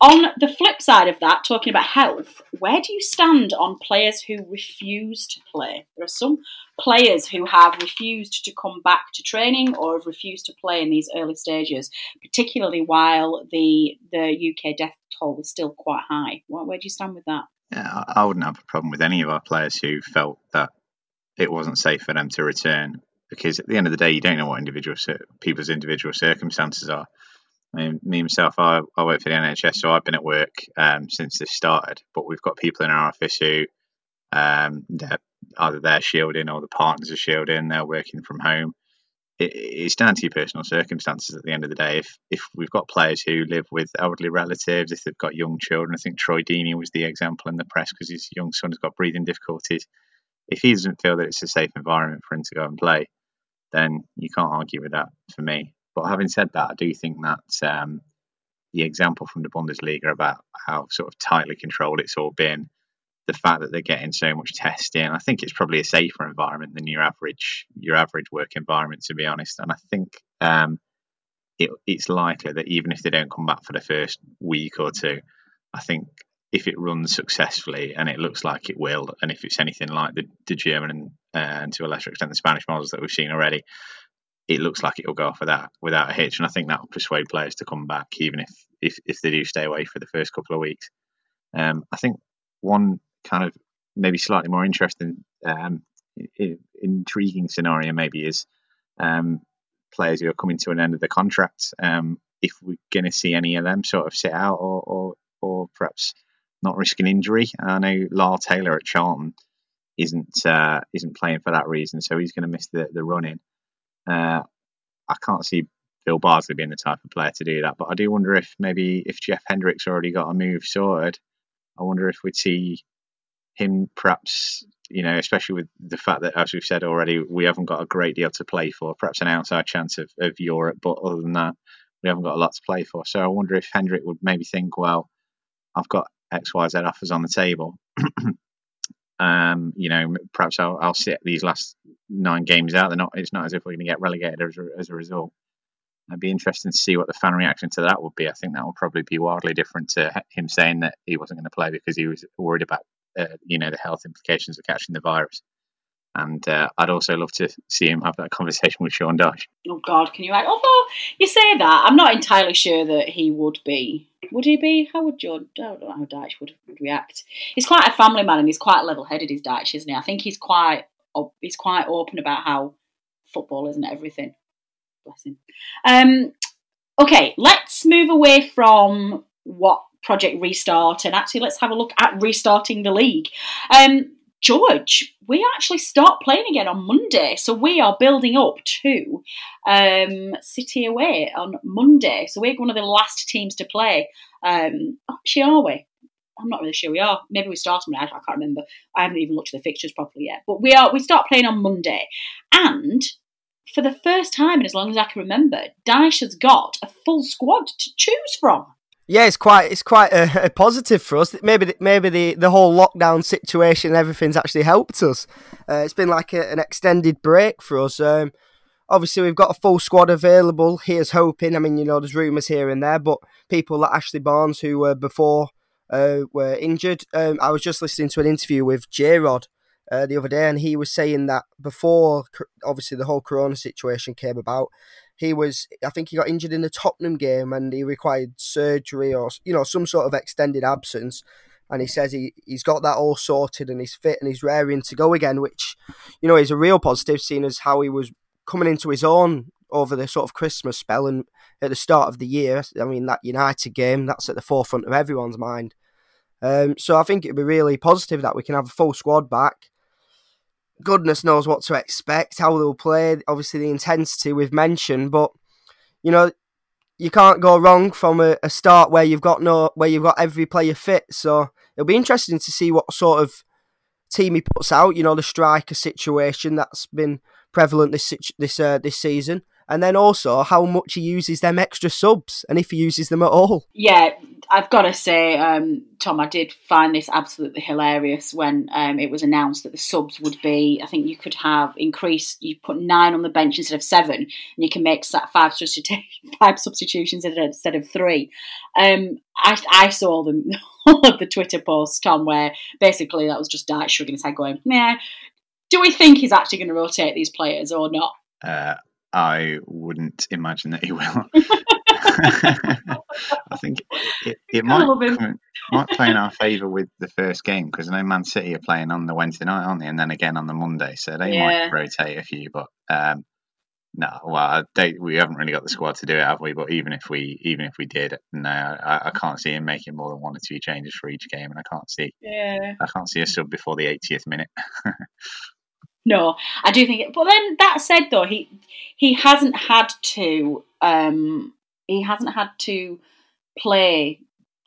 on the flip side of that, talking about health, where do you stand on players who refuse to play? There are some players who have refused to come back to training or have refused to play in these early stages, particularly while the the UK death toll was still quite high. Where, where do you stand with that? Yeah, I wouldn't have a problem with any of our players who felt that it wasn't safe for them to return because at the end of the day, you don't know what individual people's individual circumstances are. I mean, me myself, I, I work for the NHS, so I've been at work um, since this started. But we've got people in our office who um, they're, either they're shielding or the partners are shielding. They're working from home. It, it's down to your personal circumstances at the end of the day. If if we've got players who live with elderly relatives, if they've got young children, I think Troy Deeney was the example in the press because his young son has got breathing difficulties. If he doesn't feel that it's a safe environment for him to go and play, then you can't argue with that for me. But having said that, I do think that um, the example from the Bundesliga about how sort of tightly controlled it's all been, the fact that they're getting so much testing, I think it's probably a safer environment than your average your average work environment, to be honest. And I think um, it, it's likely that even if they don't come back for the first week or two, I think if it runs successfully, and it looks like it will, and if it's anything like the, the German and, uh, and to a lesser extent the Spanish models that we've seen already, it looks like it'll go off without without a hitch, and I think that will persuade players to come back, even if if, if they do stay away for the first couple of weeks. Um, I think one kind of maybe slightly more interesting, um, intriguing scenario maybe is um, players who are coming to an end of the contract. Um, if we're going to see any of them sort of sit out, or or, or perhaps not risk an injury. I know Lyle Taylor at Charlton isn't uh, isn't playing for that reason, so he's going to miss the the run in. Uh, I can't see Phil Bardsley being the type of player to do that, but I do wonder if maybe if Jeff Hendrick's already got a move sorted, I wonder if we'd see him perhaps, you know, especially with the fact that, as we've said already, we haven't got a great deal to play for, perhaps an outside chance of, of Europe, but other than that, we haven't got a lot to play for. So I wonder if Hendrick would maybe think, well, I've got X, Y, Z offers on the table. [clears throat] Um, you know, perhaps I'll, I'll sit these last nine games out. They're not. It's not as if we're going to get relegated as a, as a result. It'd be interesting to see what the fan reaction to that would be. I think that would probably be wildly different to him saying that he wasn't going to play because he was worried about, uh, you know, the health implications of catching the virus. And uh, I'd also love to see him have that conversation with Sean Dyche. Oh God, can you? Although you say that, I'm not entirely sure that he would be. Would he be? How would John? I don't know how Dyche would, would react. He's quite a family man, and he's quite level-headed. He's Dyche, isn't he? I think he's quite he's quite open about how football isn't everything. Bless him. Um, okay, let's move away from what Project Restart and actually let's have a look at restarting the league. Um, George, we actually start playing again on Monday. So we are building up to um, City away on Monday. So we're one of the last teams to play. Um, actually, are we? I'm not really sure we are. Maybe we start on I can't remember. I haven't even looked at the fixtures properly yet. But we are. We start playing on Monday, and for the first time in as long as I can remember, Dyche has got a full squad to choose from. Yeah, it's quite it's quite a, a, positive for us. Maybe maybe the, the whole lockdown situation and everything's actually helped us. Uh, it's been like a, an extended break for us. Um, obviously, we've got a full squad available. Here's hoping. I mean, you know, there's rumours here and there, but people like Ashley Barnes, who were before uh, were injured. Um, I was just listening to an interview with J Rod uh, the other day, and he was saying that before, obviously, the whole Corona situation came about, he was I think he got injured in the Tottenham game and he required surgery or you know some sort of extended absence. And he says he, he's got that all sorted and he's fit and he's raring to go again which you know is a real positive seeing as how he was coming into his own over the sort of Christmas spell and at the start of the year. I mean that United game that's at the forefront of everyone's mind. Um, so I think it'd be really positive that we can have a full squad back goodness knows what to expect, how they'll play. Obviously, the intensity we've mentioned, but you know, you can't go wrong from a, a start where you've got no where you've got every player fit. So it'll be interesting to see what sort of team he puts out. You know, the striker situation that's been prevalent this this uh, this season, and then also how much he uses them extra subs and if he uses them at all. Yeah, I've got to say, um, Tom, I did find this absolutely hilarious when um, it was announced that the subs would be. I think you could have increased. You put nine on the bench instead of seven, and you can make five [laughs] five substitutions instead of three. Um, I, I saw them [laughs] all of the Twitter posts, Tom, where basically that was just Dyche shrugging his head, going, "Nah." Do we think he's actually going to rotate these players or not? Uh, I wouldn't imagine that he will. [laughs] I think it, it might, come, might play in our favour with the first game because I know Man City are playing on the Wednesday night, aren't they? And then again on the Monday, so they yeah. might rotate a few. But um, no, well, they, we haven't really got the squad to do it, have we? But even if we even if we did, no, I, I, can't see him making more than one or two changes for each game, and I can't see, yeah, I can't see a sub before the 80th minute. [laughs] no, I do think. It, but then that said, though, he he hasn't had to um, he hasn't had to play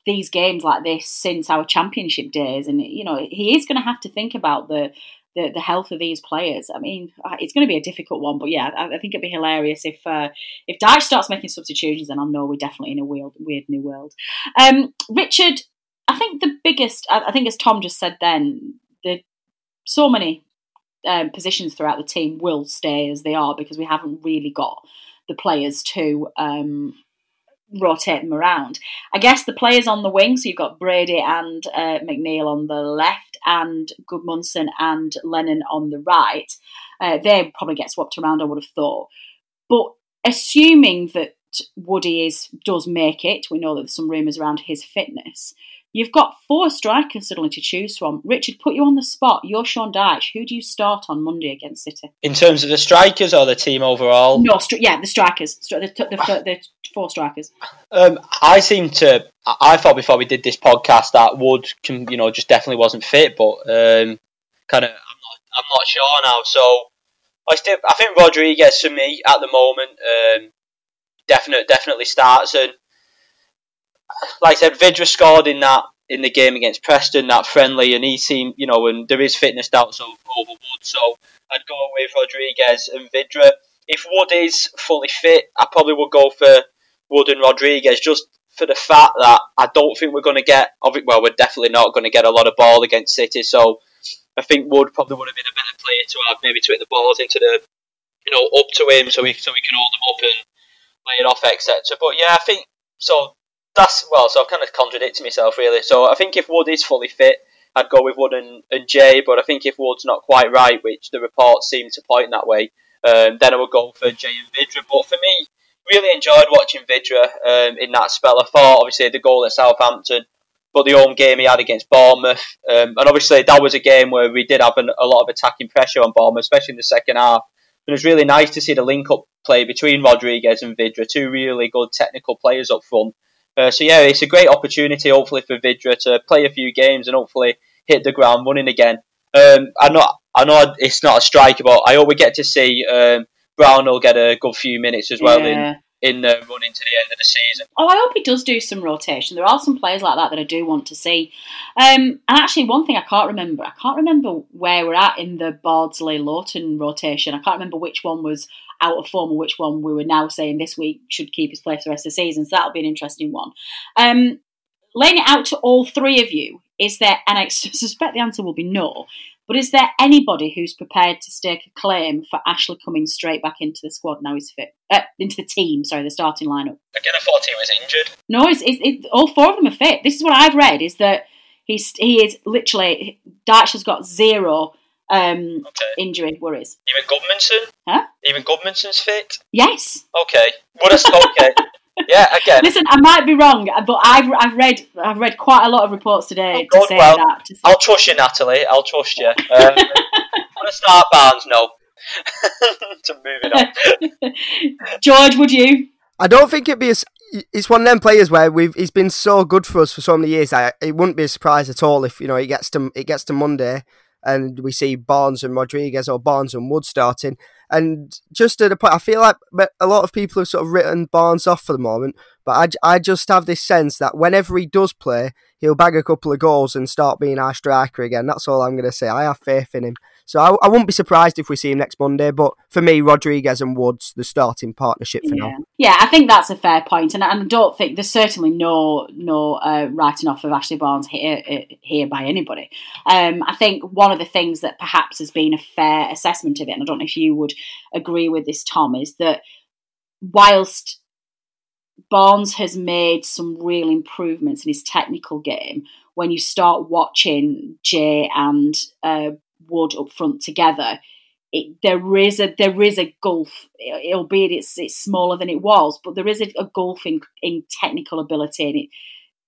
these games like this since our championship days, and you know he is going to have to think about the, the. The, health of these players. I mean, uh, it's going to be a difficult one, but yeah, I, I think it'd be hilarious if uh, if Dyche starts making substitutions. Then I know we're definitely in a weird, weird new world. Um, Richard, I think the biggest, I, I think as Tom just said, then the so many um, positions throughout the team will stay as they are because we haven't really got the players to um, rotate them around. I guess the players on the wing, so you've got Brady and uh, McNeil on the left, and Gudmundsson and Lennon on the right. Uh, they probably get swapped around, I would have thought. But assuming that Woody is does make it, we know that there's some rumours around his fitness. You've got four strikers suddenly to choose from. Richard, put you on the spot. You're Sean Dyche. Who do you start on Monday against City? In terms of the strikers or the team overall? No, stri- yeah, the strikers. The, the, the, the four strikers. Um, I seem to. I thought before we did this podcast that Wood, can, you know, just definitely wasn't fit, but um, kind of, I'm not, I'm not sure now. So I still, I think Rodriguez for me at the moment, um, definitely, definitely starts and like I said, Vydra scored in that in the game against Preston, that friendly, and he seemed, you know, and there is fitness doubts over, Wood, so I'd go with Rodriguez and Vydra. If Wood is fully fit, I probably would go for Wood and Rodriguez, just for the fact that I don't think we're going to get, well, we're definitely not going to get a lot of ball against City, so I think Wood probably would have been a better player to have, maybe to hit the balls into the, you know, up to him so we so we can hold them up and lay it off, etc. But yeah, I think so that's well, so I've kind of contradicted myself really. So I think if Wood is fully fit, I'd go with Wood and, and Jay. But I think if Wood's not quite right, which the reports seem to point that way, um, then I would go for Jay and Vydra. But for me, really enjoyed watching Vydra um, in that spell. I thought obviously the goal at Southampton, but the home game he had against Bournemouth, um, and obviously that was a game where we did have an, a lot of attacking pressure on Bournemouth, especially in the second half. And It was really nice to see the link up play between Rodriguez and Vydra, two really good technical players up front. Uh, so yeah, it's a great opportunity, hopefully for Vydra to play a few games and hopefully hit the ground running again. Um, I know, I know it's not a striker, but I hope we get to see um, Brownhill get a good few minutes as well yeah. in in the run into the end of the season. Oh, I hope he does do some rotation. There are some players like that that I do want to see. Um, and actually, one thing I can't remember, I can't remember where we're at in the Bardsley Lowton rotation. I can't remember which one was out of form or which one we were now saying this week should keep his place for the rest of the season. So that'll be an interesting one. Um, laying it out to all three of you, is there, and I [laughs] suspect the answer will be no, but is there anybody who's prepared to stake a claim for Ashley coming straight back into the squad now he's fit? Uh, into the team, sorry, the starting lineup. Again, I thought he was injured. No, it's, it's, it, all four of them are fit. This is what I've read: is that he's he is literally Dyche has got zero um, okay. injury worries. Even Gudmundsson? Huh? Even Gudmundsson's fit? Yes. Okay. What a [laughs] okay. yeah, again. Listen, I might be wrong, but I've I've read I've read quite a lot of reports today oh, to say well, that. To say I'll trust you, Natalie. I'll trust you. Um, [laughs] want to start Barnes? No. [laughs] to move it on. George, would you? I don't think it'd be. A, it's one of them players where we've. He's been so good for us for so many years. I, it wouldn't be a surprise at all if you know it gets to it gets to Monday and we see Barnes and Rodriguez or Barnes and Wood starting. And just at a point, I feel like a lot of people have sort of written Barnes off for the moment, but I, I just have this sense that whenever he does play, he'll bag a couple of goals and start being our striker again. That's all I'm going to say. I have faith in him. So I, I wouldn't be surprised if we see him next Monday. But for me, Rodriguez and Woods, the starting partnership for yeah. now. Yeah, I think that's a fair point, and, and I don't think there's certainly no no uh, writing off of Ashley Barnes here uh, here by anybody. Um, I think one of the things that perhaps has been a fair assessment of it, and I don't know if you would agree with this, Tom, is that whilst Barnes has made some real improvements in his technical game. When you start watching Jay and uh, Wood up front together, it, there is a there is a gulf, albeit it's it's smaller than it was, but there is a, a gulf in, in technical ability. And it,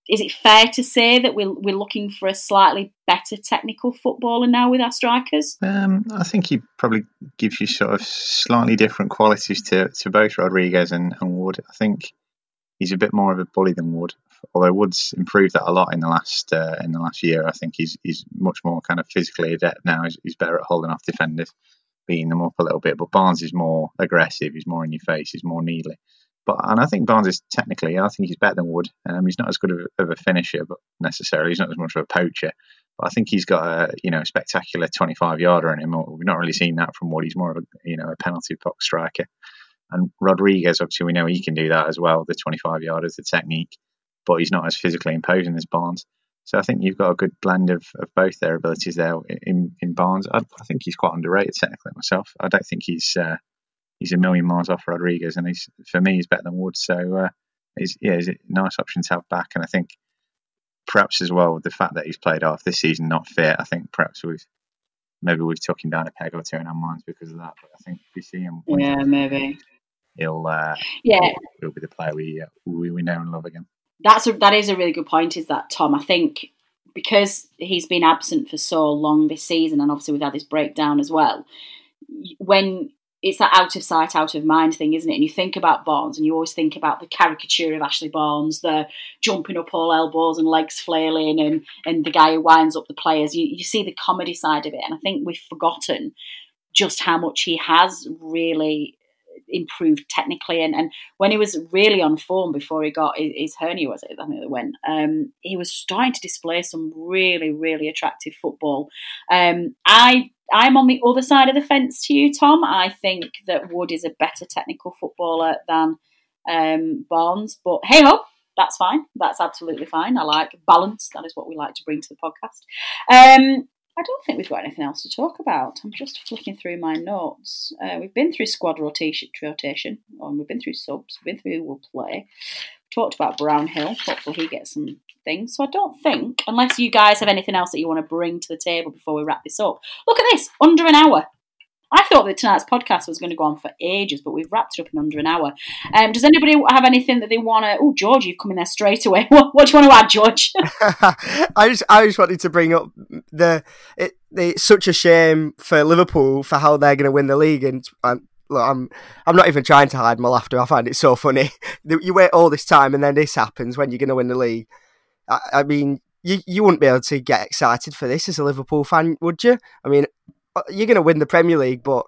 is it fair to say that we're we're looking for a slightly better technical footballer now with our strikers? Um, I think he probably gives you sort of slightly different qualities to, to both Rodriguez and, and Wood. I think he's a bit more of a bully than Wood. Although Wood's improved that a lot in the last uh, in the last year, I think he's he's much more kind of physically adept now. He's, he's better at holding off defenders, beating them up a little bit. But Barnes is more aggressive. He's more in your face. He's more needly. But and I think Barnes is technically, I think he's better than Wood. Um, he's not as good of a, of a finisher, but necessarily he's not as much of a poacher. But I think he's got a you know spectacular 25 yarder in him. We've not really seen that from Wood. He's more of a you know a penalty box striker. And Rodriguez, obviously, we know he can do that as well, the 25 yarders, the technique, but he's not as physically imposing as Barnes. So I think you've got a good blend of, of both their abilities there in, in Barnes. I, I think he's quite underrated technically myself. I don't think he's uh, he's a million miles off Rodriguez, and he's for me he's better than Wood. So uh, he's yeah, he's a nice option to have back. And I think perhaps as well with the fact that he's played off this season not fit. I think perhaps we've maybe we've took him down a peg or two in our minds because of that. But I think we see him. Yeah, maybe he'll uh, yeah he'll be the player we, uh, we we know and love again. That's a, that is a really good point. Is that Tom? I think because he's been absent for so long this season, and obviously we've had this breakdown as well. When it's that out of sight, out of mind thing, isn't it? And you think about Barnes, and you always think about the caricature of Ashley Barnes, the jumping up all elbows and legs flailing, and and the guy who winds up the players. You you see the comedy side of it, and I think we've forgotten just how much he has really improved technically. And, and when he was really on form before he got his, his hernia, was it? I think it went. Um, he was starting to display some really, really attractive football. Um, I I'm on the other side of the fence to you, Tom. I think that Wood is a better technical footballer than um, Barnes, but hey ho, that's fine. That's absolutely fine. I like balance. That is what we like to bring to the podcast. Um, I don't think we've got anything else to talk about. I'm just flicking through my notes. Uh, we've been through squad rotation, rotation, and we've been through subs, we've been through who will play. Talked about Brownhill. Hopefully, he gets some things. So I don't think, unless you guys have anything else that you want to bring to the table before we wrap this up. Look at this, under an hour. I thought that tonight's podcast was going to go on for ages, but we've wrapped it up in under an hour. Um, does anybody have anything that they want to? Oh, George, you've come in there straight away. [laughs] What, what do you want to add, George? [laughs] [laughs] I just, I just wanted to bring up the. It, it's such a shame for Liverpool for how they're going to win the league, and, and look, I'm, I'm not even trying to hide my laughter. I find it so funny. You wait all this time, and then this happens when you're going to win the league. I, I mean, you, you wouldn't be able to get excited for this as a Liverpool fan, would you? I mean, Uh, you're going to win the Premier League, but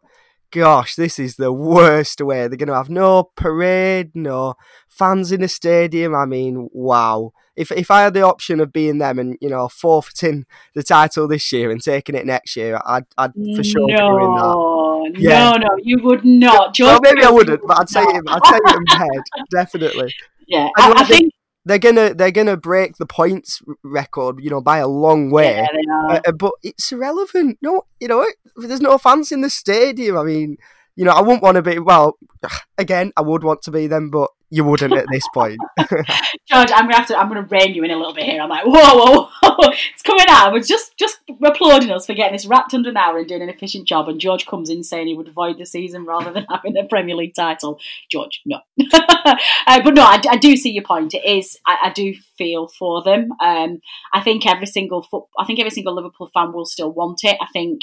gosh, this is the worst way. They're going to have no parade, no fans in the stadium. I mean, wow. If if I had the option of being them and you know forfeiting the title this year and taking it next year, I'd I'd for sure no, be doing that. Yeah. No, no, you would not. well, maybe I wouldn't, but I'd say it. I'd say it in my head, definitely. Yeah, I, I think they're gonna they're gonna break the points record, you know, by a long way. Yeah, uh, but it's irrelevant. No, you know, there's no fans in the stadium. I mean, you know, I wouldn't want to be. Well, [sighs] again, I would want to be them, but you wouldn't at this point. [laughs] George, I'm gonna have to. I'm gonna rein you in a little bit here. I'm like, whoa, whoa, whoa. it's coming out. We're just just applauding us for getting this wrapped under an hour and doing an efficient job. And George comes in saying he would avoid the season rather than [laughs] having a Premier League title. George, no. [laughs] uh, but no, I, I, do see your point. It is. I, I do feel for them. Um, I think every single foot. I think every single Liverpool fan will still want it. I think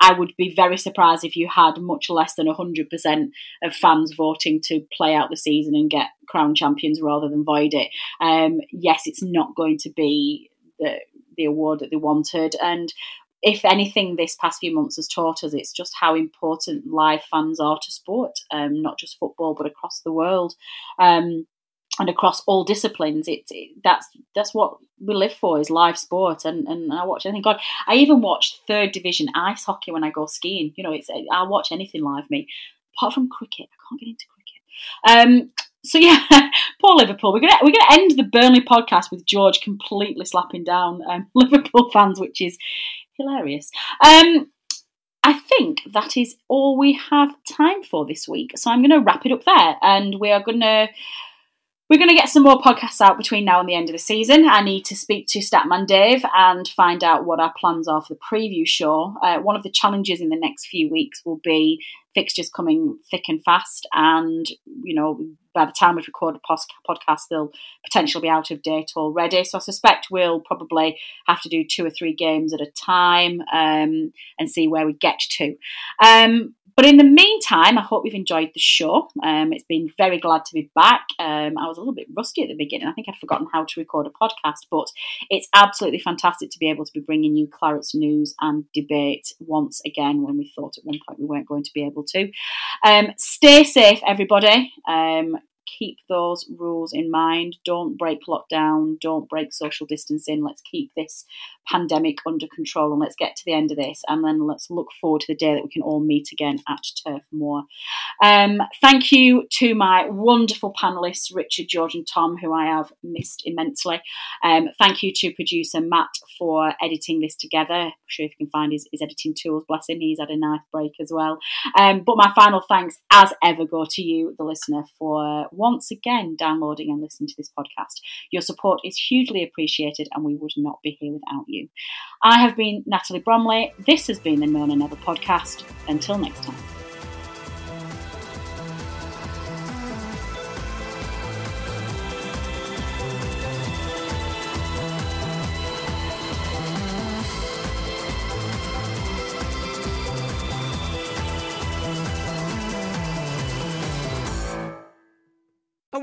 I would be very surprised if you had much less than 100% of fans voting to play out the season and get crown champions rather than void it. Um, yes, it's not going to be the, the award that they wanted. And if anything, this past few months has taught us, it's just how important live fans are to sport, um, not just football, but across the world. Um, and across all disciplines, it, it, that's that's what we live for is live sport. And, and I watch. I think God, I even watch third division ice hockey when I go skiing. You know, it's I'll watch anything live. Me, apart from cricket, I can't get into cricket. Um, so [laughs] yeah, poor Liverpool. We're gonna we're gonna end the Burnley podcast with George completely slapping down um, [laughs] Liverpool fans, which is hilarious. Um, I think that is all we have time for this week. So I'm going to wrap it up there, and we are going to we're going to get some more podcasts out between now and the end of the season. I need to speak to Statman Dave and find out what our plans are for the preview show. Uh, one of the challenges in the next few weeks will be fixtures coming thick and fast, and you know by the time we record the podcast, they'll potentially be out of date already. So I suspect we'll probably have to do two or three games at a time um, and see where we get to. Um, but in the meantime, I hope you've enjoyed the show. Um, it's been very glad to be back. Um, I was a little bit rusty at the beginning. I think I'd forgotten how to record a podcast, but it's absolutely fantastic to be able to be bringing you Clarets news and debate once again when we thought at one point we weren't going to be able to. Um, stay safe, everybody. Keep those rules in mind. Don't break lockdown. Don't break social distancing. Let's keep this pandemic under control and let's get to the end of this. And then let's look forward to the day that we can all meet again at Turf Moor. Um, thank you to my wonderful panelists, Richard, George, and Tom, who I have missed immensely. Um, thank you to producer Matt for editing this together. I'm sure if you can find his, his editing tools, bless him, he's had a nice break as well. Um, but my final thanks, as ever, go to you, the listener, for once again downloading and listening to this podcast. Your support is hugely appreciated, and we would not be here without you. I have been Natalie Bromley. This has been the No Nay Never podcast. Until next time.